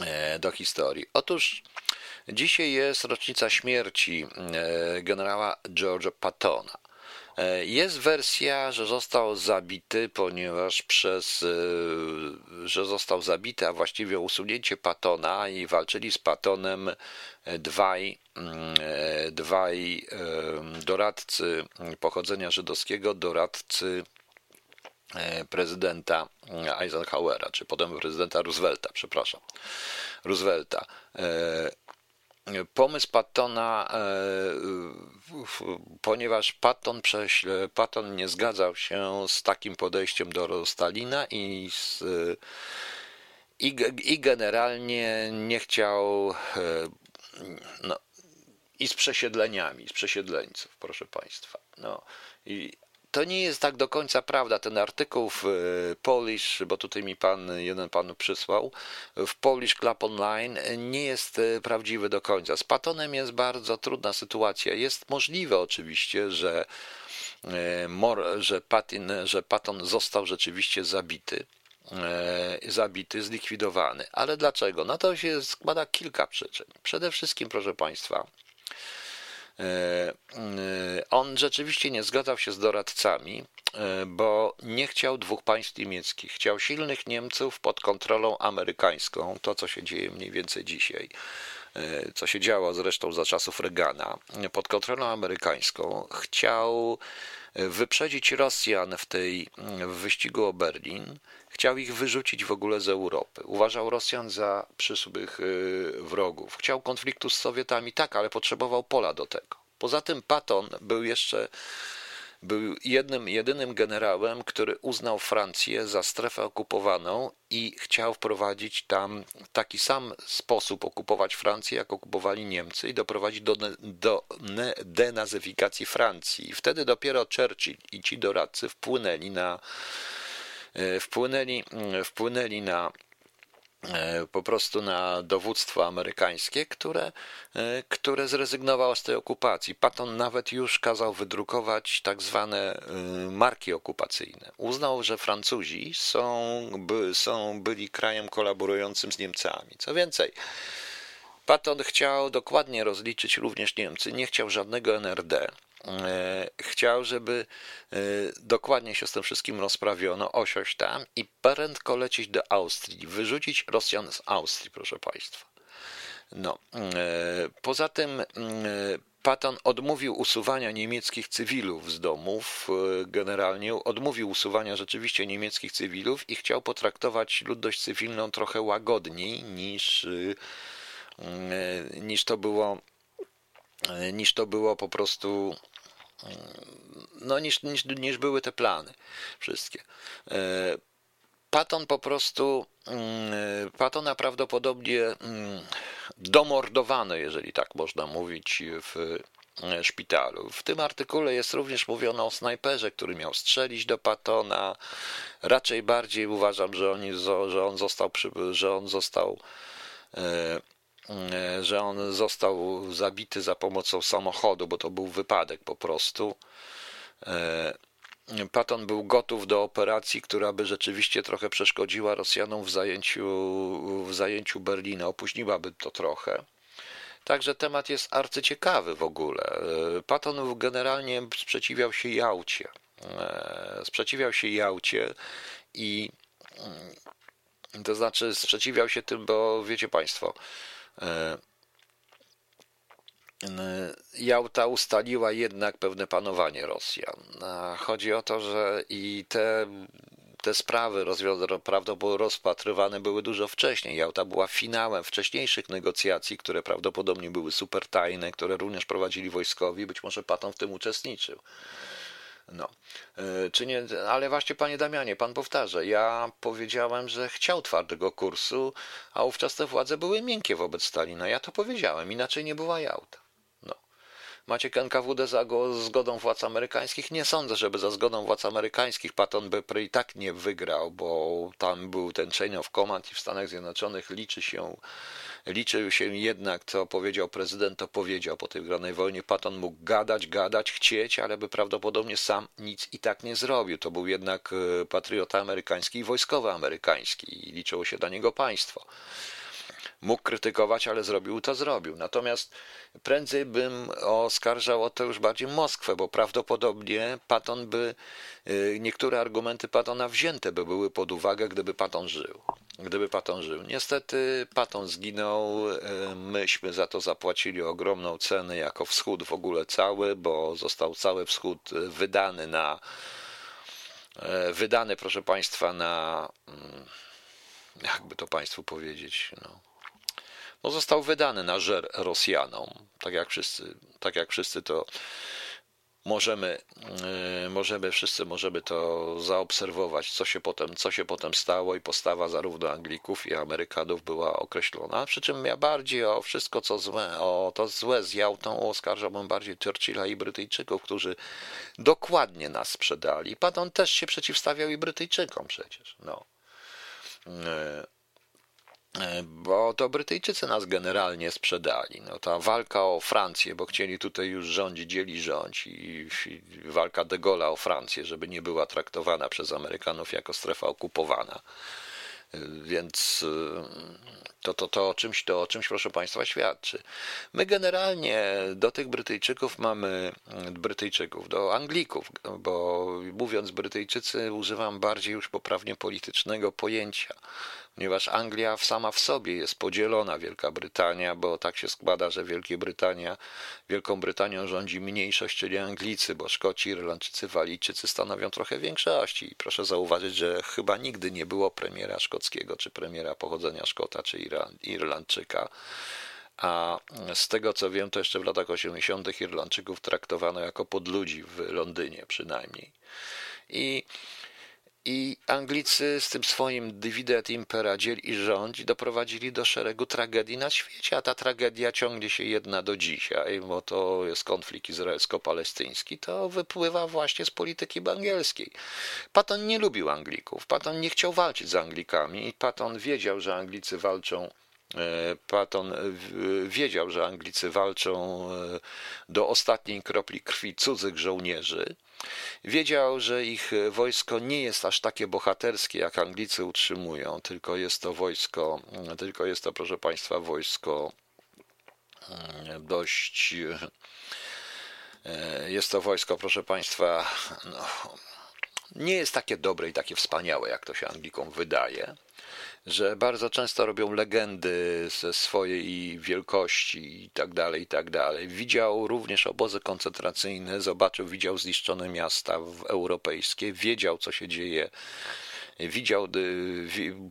E, do historii. Otóż dzisiaj jest rocznica śmierci e, generała George'a Pattona. E, jest wersja, że został zabity, ponieważ przez, że został zabity, a właściwie usunięcie Patona i walczyli z Patonem dwaj, mm, dwaj doradcy pochodzenia żydowskiego, doradcy prezydenta Eisenhowera, czy potem prezydenta Roosevelta, przepraszam, Roosevelta. E, pomysł Pattona, e, ponieważ Patton, Patton nie zgadzał się z takim podejściem do Stalina i, z, i, i generalnie nie chciał no, i z przesiedleniami, z przesiedleńców, proszę Państwa. No, i to nie jest tak do końca prawda. Ten artykuł w e, Polish, bo tutaj mi pan, jeden pan przysłał, w Polish Club Online nie jest e, prawdziwy do końca. Z Patonem jest bardzo trudna sytuacja. Jest możliwe oczywiście, że, e, że, Patin, że Paton został rzeczywiście zabity zabity, zlikwidowany. Ale dlaczego? No to się składa kilka przyczyn. Przede wszystkim, proszę Państwa, E, e, on rzeczywiście nie zgadzał się z doradcami, e, bo nie chciał dwóch państw niemieckich. Chciał silnych Niemców pod kontrolą amerykańską, to co się dzieje mniej więcej dzisiaj. co się działo zresztą za czasów Reagana, pod kontrolą amerykańską, chciał wyprzedzić Rosjan w tej w wyścigu o Berlin, chciał ich wyrzucić w ogóle z Europy. Uważał Rosjan za przyszłych wrogów. Chciał konfliktu z Sowietami, tak, ale potrzebował pola do tego. Poza tym Patton był jeszcze był jednym, jedynym generałem, który uznał Francję za strefę okupowaną i chciał wprowadzić tam taki sam sposób okupować Francję, jak okupowali Niemcy i doprowadzić do, do denazyfikacji Francji. Wtedy dopiero Churchill i ci doradcy wpłynęli na wpłynęli, wpłynęli na E, po prostu na dowództwo amerykańskie, które, e, które zrezygnowało z tej okupacji. Patton nawet już kazał wydrukować tak zwane e, marki okupacyjne. Uznał, że Francuzi są, by, są byli krajem kolaborującym z Niemcami. Co więcej, Patton chciał dokładnie rozliczyć również Niemcy, nie chciał żadnego NRD. E, chciał, żeby e, dokładnie się z tym wszystkim rozprawiono, osiąść tam i prędko lecieć do Austrii, wyrzucić Rosjan z Austrii, proszę Państwa. No, e, poza tym Patton odmówił usuwania niemieckich cywilów z domów, generalnie odmówił usuwania rzeczywiście niemieckich cywilów i chciał potraktować ludność cywilną trochę łagodniej niż, niż to było niż to było po prostu no, niż, niż, niż były te plany wszystkie. E, Patton po prostu, mm, Patona prawdopodobnie mm, domordowano, jeżeli tak można mówić, w e, szpitalu. W tym artykule jest również mówiono o snajperze, który miał strzelić do Patona. Raczej bardziej uważam, że, oni, że on został, że on został E, że on został zabity za pomocą samochodu, bo to był wypadek po prostu. E, Patton był gotów do operacji, która by rzeczywiście trochę przeszkodziła Rosjanom w zajęciu, w zajęciu Berlina, opóźniłaby to trochę. Także temat jest arcyciekawy w ogóle. E, Patton generalnie sprzeciwiał się Jałcie. Sprzeciwiał się Jałcie i mm, to znaczy sprzeciwiał się tym, bo wiecie Państwo, E, Jałta ustaliła jednak pewne panowanie Rosjan. Chodzi o to, że i te, te sprawy prawdopodobnie rozpatrywane były dużo wcześniej. Jałta była finałem wcześniejszych negocjacji, które prawdopodobnie były super tajne, które również prowadzili wojskowi. Być może Patton w tym uczestniczył. No. E, czy nie, ale właśnie, panie Damianie, pan powtarza. Ja powiedziałem, że chciał twardego kursu, a ówczesne władze były miękkie wobec Stalina. Ja to powiedziałem, inaczej nie była Jałta. No. Macie NKWD za zgodą władz amerykańskich? Nie sądzę, żeby za zgodą władz amerykańskich Patton by i tak nie wygrał, bo tam był ten chain of command i w Stanach Zjednoczonych liczy się Liczył się jednak, co powiedział prezydent, to powiedział po tej granej wojnie. Patton mógł gadać, gadać, chcieć, ale by prawdopodobnie sam nic i tak nie zrobił. To był jednak e, patriota amerykański i wojskowy amerykański i liczyło się dla niego państwo. Mógł krytykować, ale zrobił to, zrobił. Natomiast prędzej bym oskarżał o to już bardziej Moskwę, bo prawdopodobnie Patton by, y, niektóre argumenty Pattona wzięte by były pod uwagę, gdyby Patton żył. Gdyby Patton żył. Niestety Patton zginął, y, myśmy za to zapłacili ogromną cenę jako wschód w ogóle cały, bo został cały wschód y, wydany na wydany, proszę Państwa, na mm, jakby to Państwu powiedzieć, no, no został wydany na żer Rosjanom, tak jak wszyscy, tak jak wszyscy to możemy, yy, możemy wszyscy możemy to zaobserwować, co się potem, co się potem stało i postawa zarówno Anglików i Amerykanów była określona, przy czym ja bardziej o wszystko co złe, o to złe z Jałtą oskarżałbym bardziej Churchilla i Brytyjczyków, którzy dokładnie nas sprzedali. Patton też się przeciwstawiał i Brytyjczykom przecież, no. E, bo to Brytyjczycy nas generalnie sprzedali. No, ta walka o Francję, bo chcieli tutaj już rządzić, dzieli rządź i, i walka de Gaulle'a o Francję, żeby nie była traktowana przez Amerykanów jako strefa okupowana. E, więc e, to, to, to, o czymś, to o czymś, proszę Państwa, świadczy. My generalnie do tych Brytyjczyków mamy, Brytyjczyków, do Anglików, bo mówiąc Brytyjczycy, używam bardziej już poprawnie politycznego pojęcia ponieważ Anglia sama w sobie jest podzielona, Wielka Brytania, bo tak się składa, że Wielka Brytania, Wielką Brytanią rządzi mniejszość, czyli Anglicy, bo Szkoci, Irlandczycy, Walijczycy stanowią trochę większości. I proszę zauważyć, że chyba nigdy nie było premiera szkockiego, czy premiera pochodzenia Szkota, czy Irlandczyka. A z tego co wiem, to jeszcze w latach 80. Irlandczyków traktowano jako podludzi w Londynie przynajmniej. I i Anglicy z tym swoim divide impera dziel i rządź doprowadzili do szeregu tragedii na świecie, a ta tragedia ciągnie się jedna do dzisiaj, bo to jest konflikt izraelsko-palestyński, to wypływa właśnie z polityki angielskiej. Patton nie lubił Anglików, Patton nie chciał walczyć z Anglikami i Patton wiedział, że Anglicy walczą E, Patton wiedział, że Anglicy walczą e, do ostatniej kropli krwi cudzych żołnierzy. Wiedział, że ich wojsko nie jest aż takie bohaterskie, jak Anglicy utrzymują, tylko jest to wojsko, tylko jest to, proszę Państwa, wojsko mm, dość. E, jest to wojsko, proszę Państwa, no, nie jest takie dobre i takie wspaniałe, jak to się Anglikom wydaje że bardzo często robią legendy ze swojej wielkości i tak dalej, i tak dalej. Widział również obozy koncentracyjne, zobaczył, widział zniszczone miasta europejskie, wiedział, co się dzieje widział,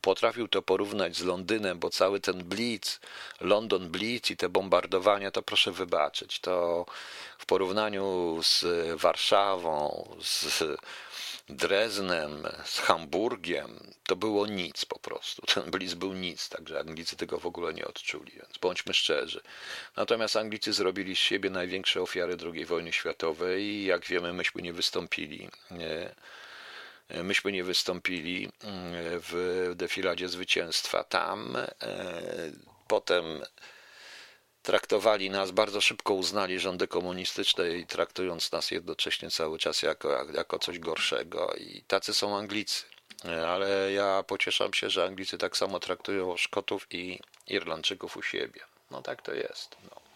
potrafił to porównać z Londynem, bo cały ten Blitz, London Blitz i te bombardowania, to proszę wybaczyć, to w porównaniu z Warszawą, z Dreznem, z Hamburgiem, to było nic po prostu. Ten Blitz był nic, także Anglicy tego w ogóle nie odczuli, więc bądźmy szczerzy. Natomiast Anglicy zrobili z siebie największe ofiary II wojny światowej i jak wiemy, myśmy nie wystąpili. Nie, myśmy nie wystąpili mm, w defiladzie zwycięstwa. Tam e, potem traktowali nas, bardzo szybko uznali rządy komunistyczne i traktując nas jednocześnie cały czas jako, jako coś gorszego. I tacy są Anglicy. Ale ja pocieszam się, że Anglicy tak samo traktują Szkotów i Irlandczyków u siebie. No tak to jest. No.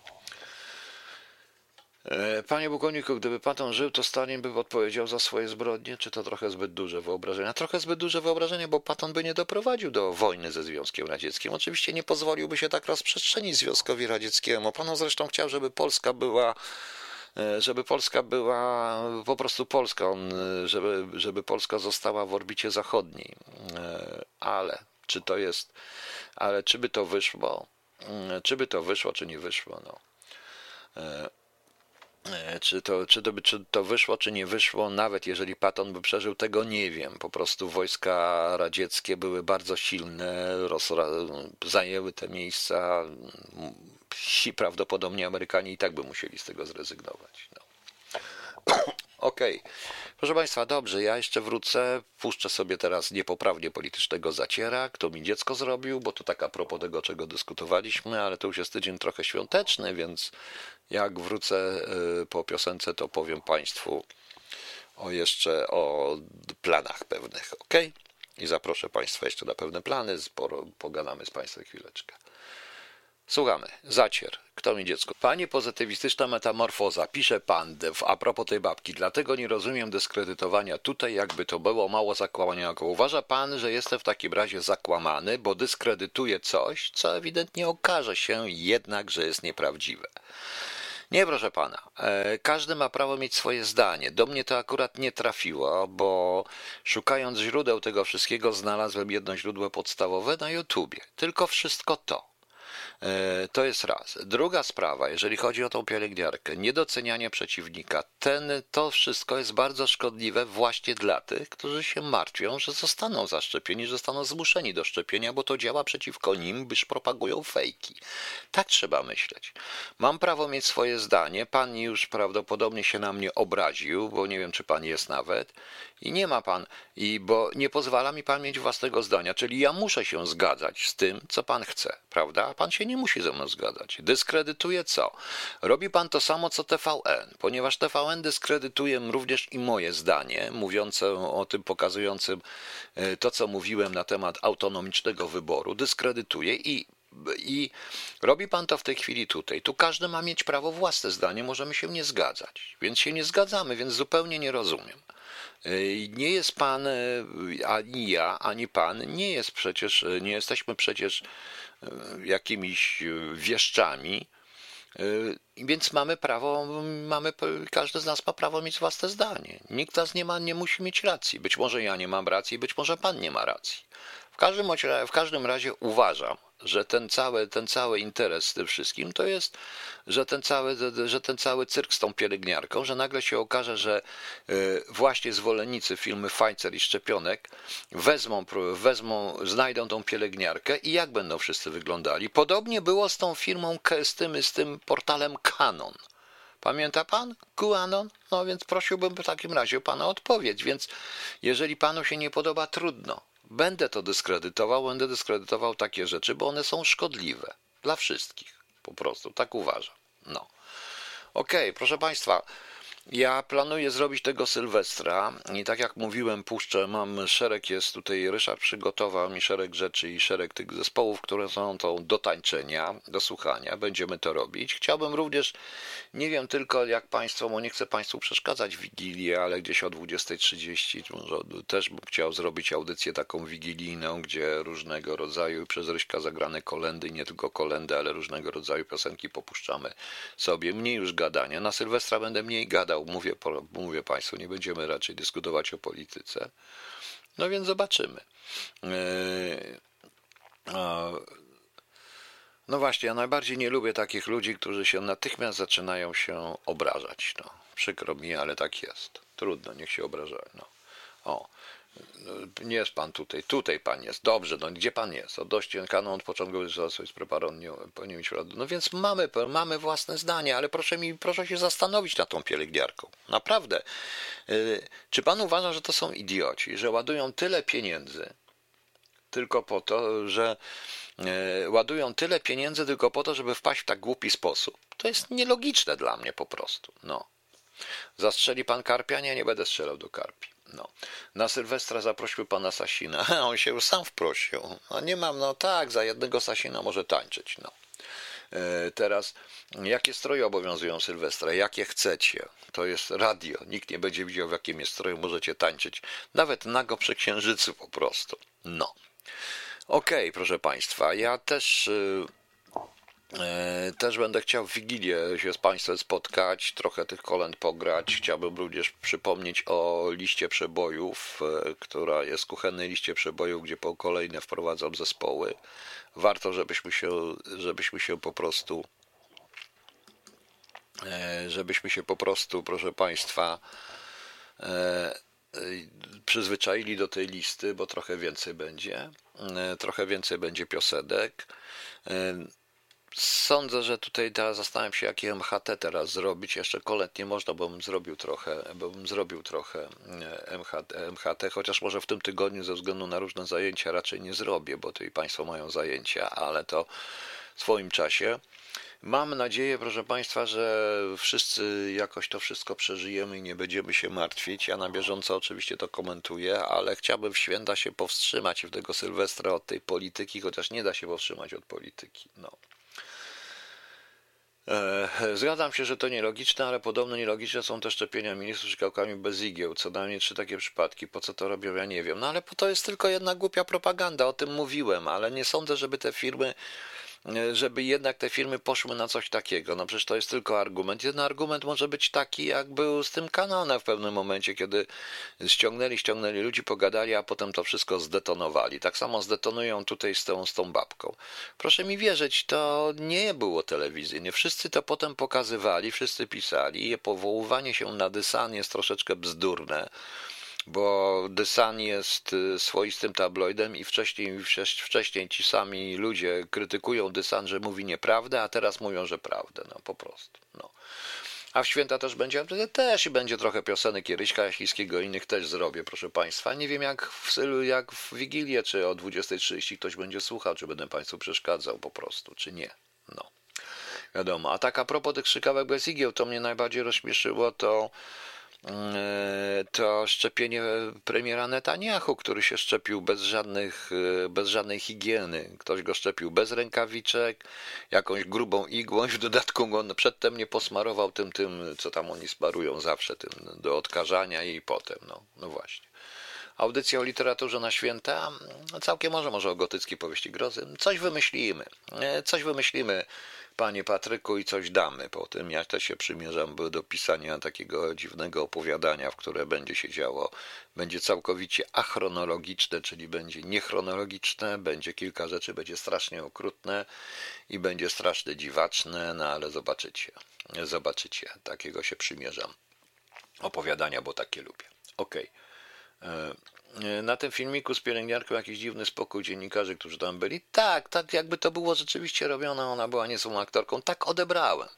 E, panie Bukoniku, gdyby Patton żył, to Stalin by odpowiedział za swoje zbrodnie, czy to trochę zbyt duże wyobrażenie? Trochę zbyt duże wyobrażenie, bo Patton by nie doprowadził do wojny ze Związkiem Radzieckim. Oczywiście nie pozwoliłby się tak rozprzestrzenić Związkowi Radzieckiemu. Pan zresztą chciał, żeby Polska była e, żeby Polska była po prostu Polską, e, żeby, żeby Polska została w orbicie zachodniej. Ale czy to jest, ale czy by to wyszło? Czy by to wyszło, czy nie wyszło? No. E, czy to, czy, to, czy to wyszło, czy nie wyszło, nawet jeżeli Patton by przeżył, tego nie wiem. Po prostu wojska radzieckie były bardzo silne, zajęły te miejsca i prawdopodobnie Amerykanie i tak by musieli z tego zrezygnować. No. Okej. Okay. Proszę Państwa, dobrze, ja jeszcze wrócę, puszczę sobie teraz niepoprawnie politycznego zaciera, kto mi dziecko zrobił, bo to tak a propos tego, czego dyskutowaliśmy, ale to już jest tydzień trochę świąteczny, więc jak wrócę y, po piosence, to powiem Państwu o jeszcze o planach pewnych, ok? I zaproszę Państwa jeszcze na pewne plany, pogadamy z Państwem chwileczkę. Słuchamy. Zacier. Kto mi dziecko? Pani pozytywistyczna metamorfoza, pisze pan a propos tej babki, dlatego nie rozumiem dyskredytowania tutaj, jakby to było mało zakłamania. Uważa pan, że jestem w takim razie zakłamany, bo dyskredytuję coś, co ewidentnie okaże się jednak, że jest nieprawdziwe. Nie, proszę pana. E, każdy ma prawo mieć swoje zdanie. Do mnie to akurat nie trafiło, bo szukając źródeł tego wszystkiego, znalazłem jedno źródło podstawowe na YouTubie. Tylko wszystko to. E, to jest raz. Druga sprawa, jeżeli chodzi o tą pielęgniarkę, niedocenianie przeciwnika. Ten, to wszystko jest bardzo szkodliwe właśnie dla tych, którzy się martwią, że zostaną zaszczepieni, że zostaną zmuszeni do szczepienia, bo to działa przeciwko nim, gdyż propagują fejki. Tak trzeba myśleć. Mam prawo mieć swoje zdanie. Pan już prawdopodobnie się na mnie obraził, bo nie wiem, czy pan jest nawet. I nie ma pan, i bo nie pozwala mi pan mieć własnego zdania, czyli ja muszę się zgadzać z tym, co pan chce, prawda? Pan się nie musi ze mną zgadzać. Dyskredytuje co? Robi pan to samo co TVN, ponieważ TVN dyskredytuje również i moje zdanie, mówiące o tym, pokazującym e, to, co mówiłem na temat autonomicznego wyboru, dyskredytuje i i robi pan to w tej chwili tutaj. Tu każdy ma mieć prawo własne zdanie, możemy się nie zgadzać. Więc się nie zgadzamy, więc zupełnie nie rozumiem. Nie jest pan, ani ja, ani pan, nie jest przecież, nie jesteśmy przecież jakimiś wieszczami, więc mamy prawo, mamy, każdy z nas ma prawo mieć własne zdanie. Nikt z nas nie, ma, nie musi mieć racji. Być może ja nie mam racji, być może pan nie ma racji. W każdym, w każdym razie uważam, że ten cały, ten cały interes z tym wszystkim to jest, że ten, cały, że ten cały cyrk z tą pielęgniarką, że nagle się okaże, że e, właśnie zwolennicy filmy Pfizer i szczepionek wezmą, wezmą, znajdą tą pielęgniarkę i jak będą wszyscy wyglądali. Podobnie było z tą firmą, z tym, z tym portalem Canon. Pamięta pan? QAnon? No więc prosiłbym w takim razie pana odpowiedź. Więc jeżeli panu się nie podoba, trudno. Będę to dyskredytował, będę dyskredytował takie rzeczy, bo one są szkodliwe dla wszystkich. Po prostu, tak uważam. No. Okej, okay, proszę Państwa. Ja planuję zrobić tego Sylwestra i tak jak mówiłem, puszczę, mam szereg, jest tutaj, Ryszard przygotował mi szereg rzeczy i szereg tych zespołów, które są to do tańczenia, do słuchania, będziemy to robić. Chciałbym również, nie wiem tylko jak Państwo, bo nie chcę Państwu przeszkadzać w Wigilię, ale gdzieś o 20.30 też bym chciał zrobić audycję taką wigilijną, gdzie różnego rodzaju przez Ryśka zagrane kolendy, nie tylko kolendy, ale różnego rodzaju piosenki popuszczamy sobie. Mniej już gadania. Na Sylwestra będę mniej gadał, mówię, mówię Państwu, nie będziemy raczej dyskutować o polityce. No więc zobaczymy. E, no właśnie, ja najbardziej nie lubię takich ludzi, którzy się natychmiast zaczynają się obrażać. No, przykro mi, ale tak jest. Trudno, niech się obrażają. No. O, nie jest pan tutaj, tutaj pan jest, dobrze, no gdzie pan jest? Od dość kanon od początku jest powinien mieć radę. No więc mamy, mamy własne zdanie, ale proszę mi, proszę się zastanowić nad tą pielęgniarką. Naprawdę. Y, czy pan uważa, że to są idioci, że ładują tyle pieniędzy tylko po to, że y, ładują tyle pieniędzy tylko po to, żeby wpaść w tak głupi sposób? To jest nielogiczne dla mnie po prostu. No. Zastrzeli pan karpia? Nie, nie będę strzelał do karpi. No. Na Sylwestra zaprosił pana Sasina. On się sam wprosił. No nie mam, no tak, za jednego Sasina może tańczyć. No. E, teraz, jakie stroje obowiązują Sylwestra? Jakie chcecie? To jest radio. Nikt nie będzie widział, w jakim jest stroju możecie tańczyć. Nawet nago przy księżycu po prostu. No. Okej, okay, proszę Państwa, ja też y, E, też będę chciał w Wigilię się z Państwem spotkać, trochę tych kolęd pograć. Chciałbym również przypomnieć o liście przebojów, e, która jest kuchennej liście przebojów, gdzie po kolejne wprowadzam zespoły. Warto, żebyśmy się, żebyśmy się po prostu e, żebyśmy się po prostu, proszę Państwa, przyzwyczaili do tej listy, bo trochę więcej będzie. Trochę więcej będzie piosenek. Sądzę, że tutaj teraz zastanawiam się, jaki MHT teraz zrobić. Jeszcze kolet nie można, bo bym zrobił trochę, bo bym zrobił trochę e, MHT, MHT, chociaż może w tym tygodniu ze względu na różne zajęcia raczej nie zrobię, bo tutaj Państwo mają zajęcia, ale to w swoim czasie. Mam nadzieję, proszę Państwa, że wszyscy jakoś to wszystko przeżyjemy i nie będziemy się martwić. Ja na bieżąco oczywiście to komentuję, ale chciałbym w święta się powstrzymać w tego Sylwestra od tej polityki, chociaż nie da się powstrzymać od polityki. No. E, zgadzam się, że to nielogiczne, ale podobno nielogiczne są te szczepienia ministrów szkałkami bez igieł. Co najmniej trzy takie przypadki. Po co to robią, ja nie wiem. No ale to jest tylko jedna głupia propaganda, o tym mówiłem, ale nie sądzę, żeby te firmy żeby jednak te firmy poszły na coś takiego. No przecież to jest tylko argument. Jeden argument może być taki, jak był z tym kanonem w pewnym momencie, kiedy ściągnęli, ściągnęli ludzi, pogadali, a potem to wszystko zdetonowali. Tak samo zdetonują tutaj z tą, z tą babką. Proszę mi wierzyć, to nie było telewizyjnie. Wszyscy to potem pokazywali, wszyscy pisali. I powoływanie się na dysan jest troszeczkę bzdurne bo The Sun jest y, swoistym tabloidem i wcześniej, wcześniej ci sami ludzie krytykują The Sun, że mówi nieprawdę, a teraz mówią, że prawdę, no po prostu. No. A w święta też będzie, też i będzie trochę piosenek Kieryśka Jaślińskiego, innych też zrobię, proszę Państwa. Nie wiem jak w, jak w Wigilię, czy o 20.30 ktoś będzie słuchał, czy będę Państwu przeszkadzał po prostu, czy nie. No. Wiadomo. A tak a propos tych strzykawek bez igieł, to mnie najbardziej rozśmieszyło to to szczepienie premiera Netanyahu, który się szczepił bez, żadnych, bez żadnej higieny. Ktoś go szczepił bez rękawiczek, jakąś grubą igłą i w dodatku on przedtem nie posmarował tym, tym, co tam oni sparują zawsze, tym do odkażania i potem, no, no właśnie. Audycja o literaturze na święta, no całkiem może, może o gotyckiej powieści grozy. Coś wymyślimy, coś wymyślimy Panie Patryku, i coś damy po tym. Ja też się przymierzam do pisania takiego dziwnego opowiadania, w które będzie się działo. Będzie całkowicie achronologiczne, czyli będzie niechronologiczne, będzie kilka rzeczy, będzie strasznie okrutne i będzie strasznie dziwaczne, no ale zobaczycie. Zobaczycie. Takiego się przymierzam. Opowiadania, bo takie lubię. Okej. Okay. E, na tym filmiku z pielęgniarką jakiś dziwny spokój dziennikarzy, którzy tam byli. Tak, tak jakby to było rzeczywiście robione, ona była niezłą aktorką. Tak odebrałem.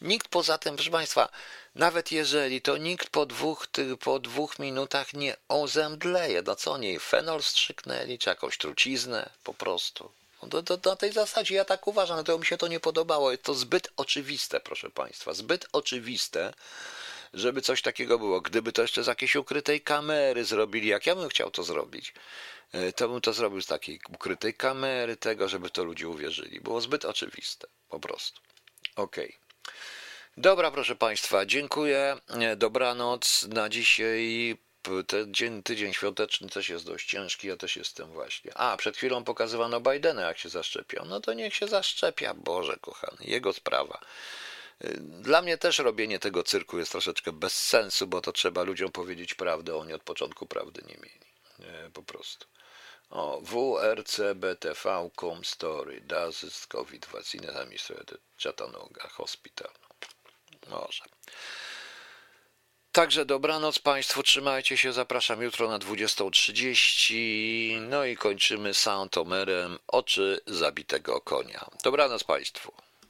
Nikt poza tym, proszę Państwa, nawet jeżeli to nikt po dwóch, po dwóch minutach nie ozemdleje, no co nie, fenol strzyknęli, czy jakąś truciznę po prostu. No do, do, do tej zasadzie ja tak uważam, no to mi się to nie podobało. Jest to zbyt oczywiste, proszę Państwa, zbyt oczywiste, żeby coś takiego było. Gdyby to jeszcze z jakiejś ukrytej kamery zrobili, jak ja bym chciał to zrobić, e, to bym to zrobił z takiej ukrytej kamery, tego, żeby to ludzie uwierzyli. Było zbyt oczywiste, po prostu. Okej. Okay. Dobra, proszę Państwa, dziękuję. E, dobranoc na dzisiaj. Ten dzień, tydzień świąteczny też jest dość ciężki, ja też jestem właśnie. A, przed chwilą pokazywano Bidena, jak się zaszczepiał. No to niech się zaszczepia, Boże kochany, jego sprawa. Dla mnie też robienie tego cyrku jest troszeczkę bez sensu, bo to trzeba ludziom powiedzieć prawdę, oni od początku prawdy nie mieli. Nie, po prostu. O, WRCBTV.com story, das ist COVID vaccine administrated Chattanooga Hospital. Może. Także dobranoc Państwu, trzymajcie się, zapraszam jutro na 20.30. No i kończymy Saint Omerem Oczy zabitego konia. Dobranoc Państwu.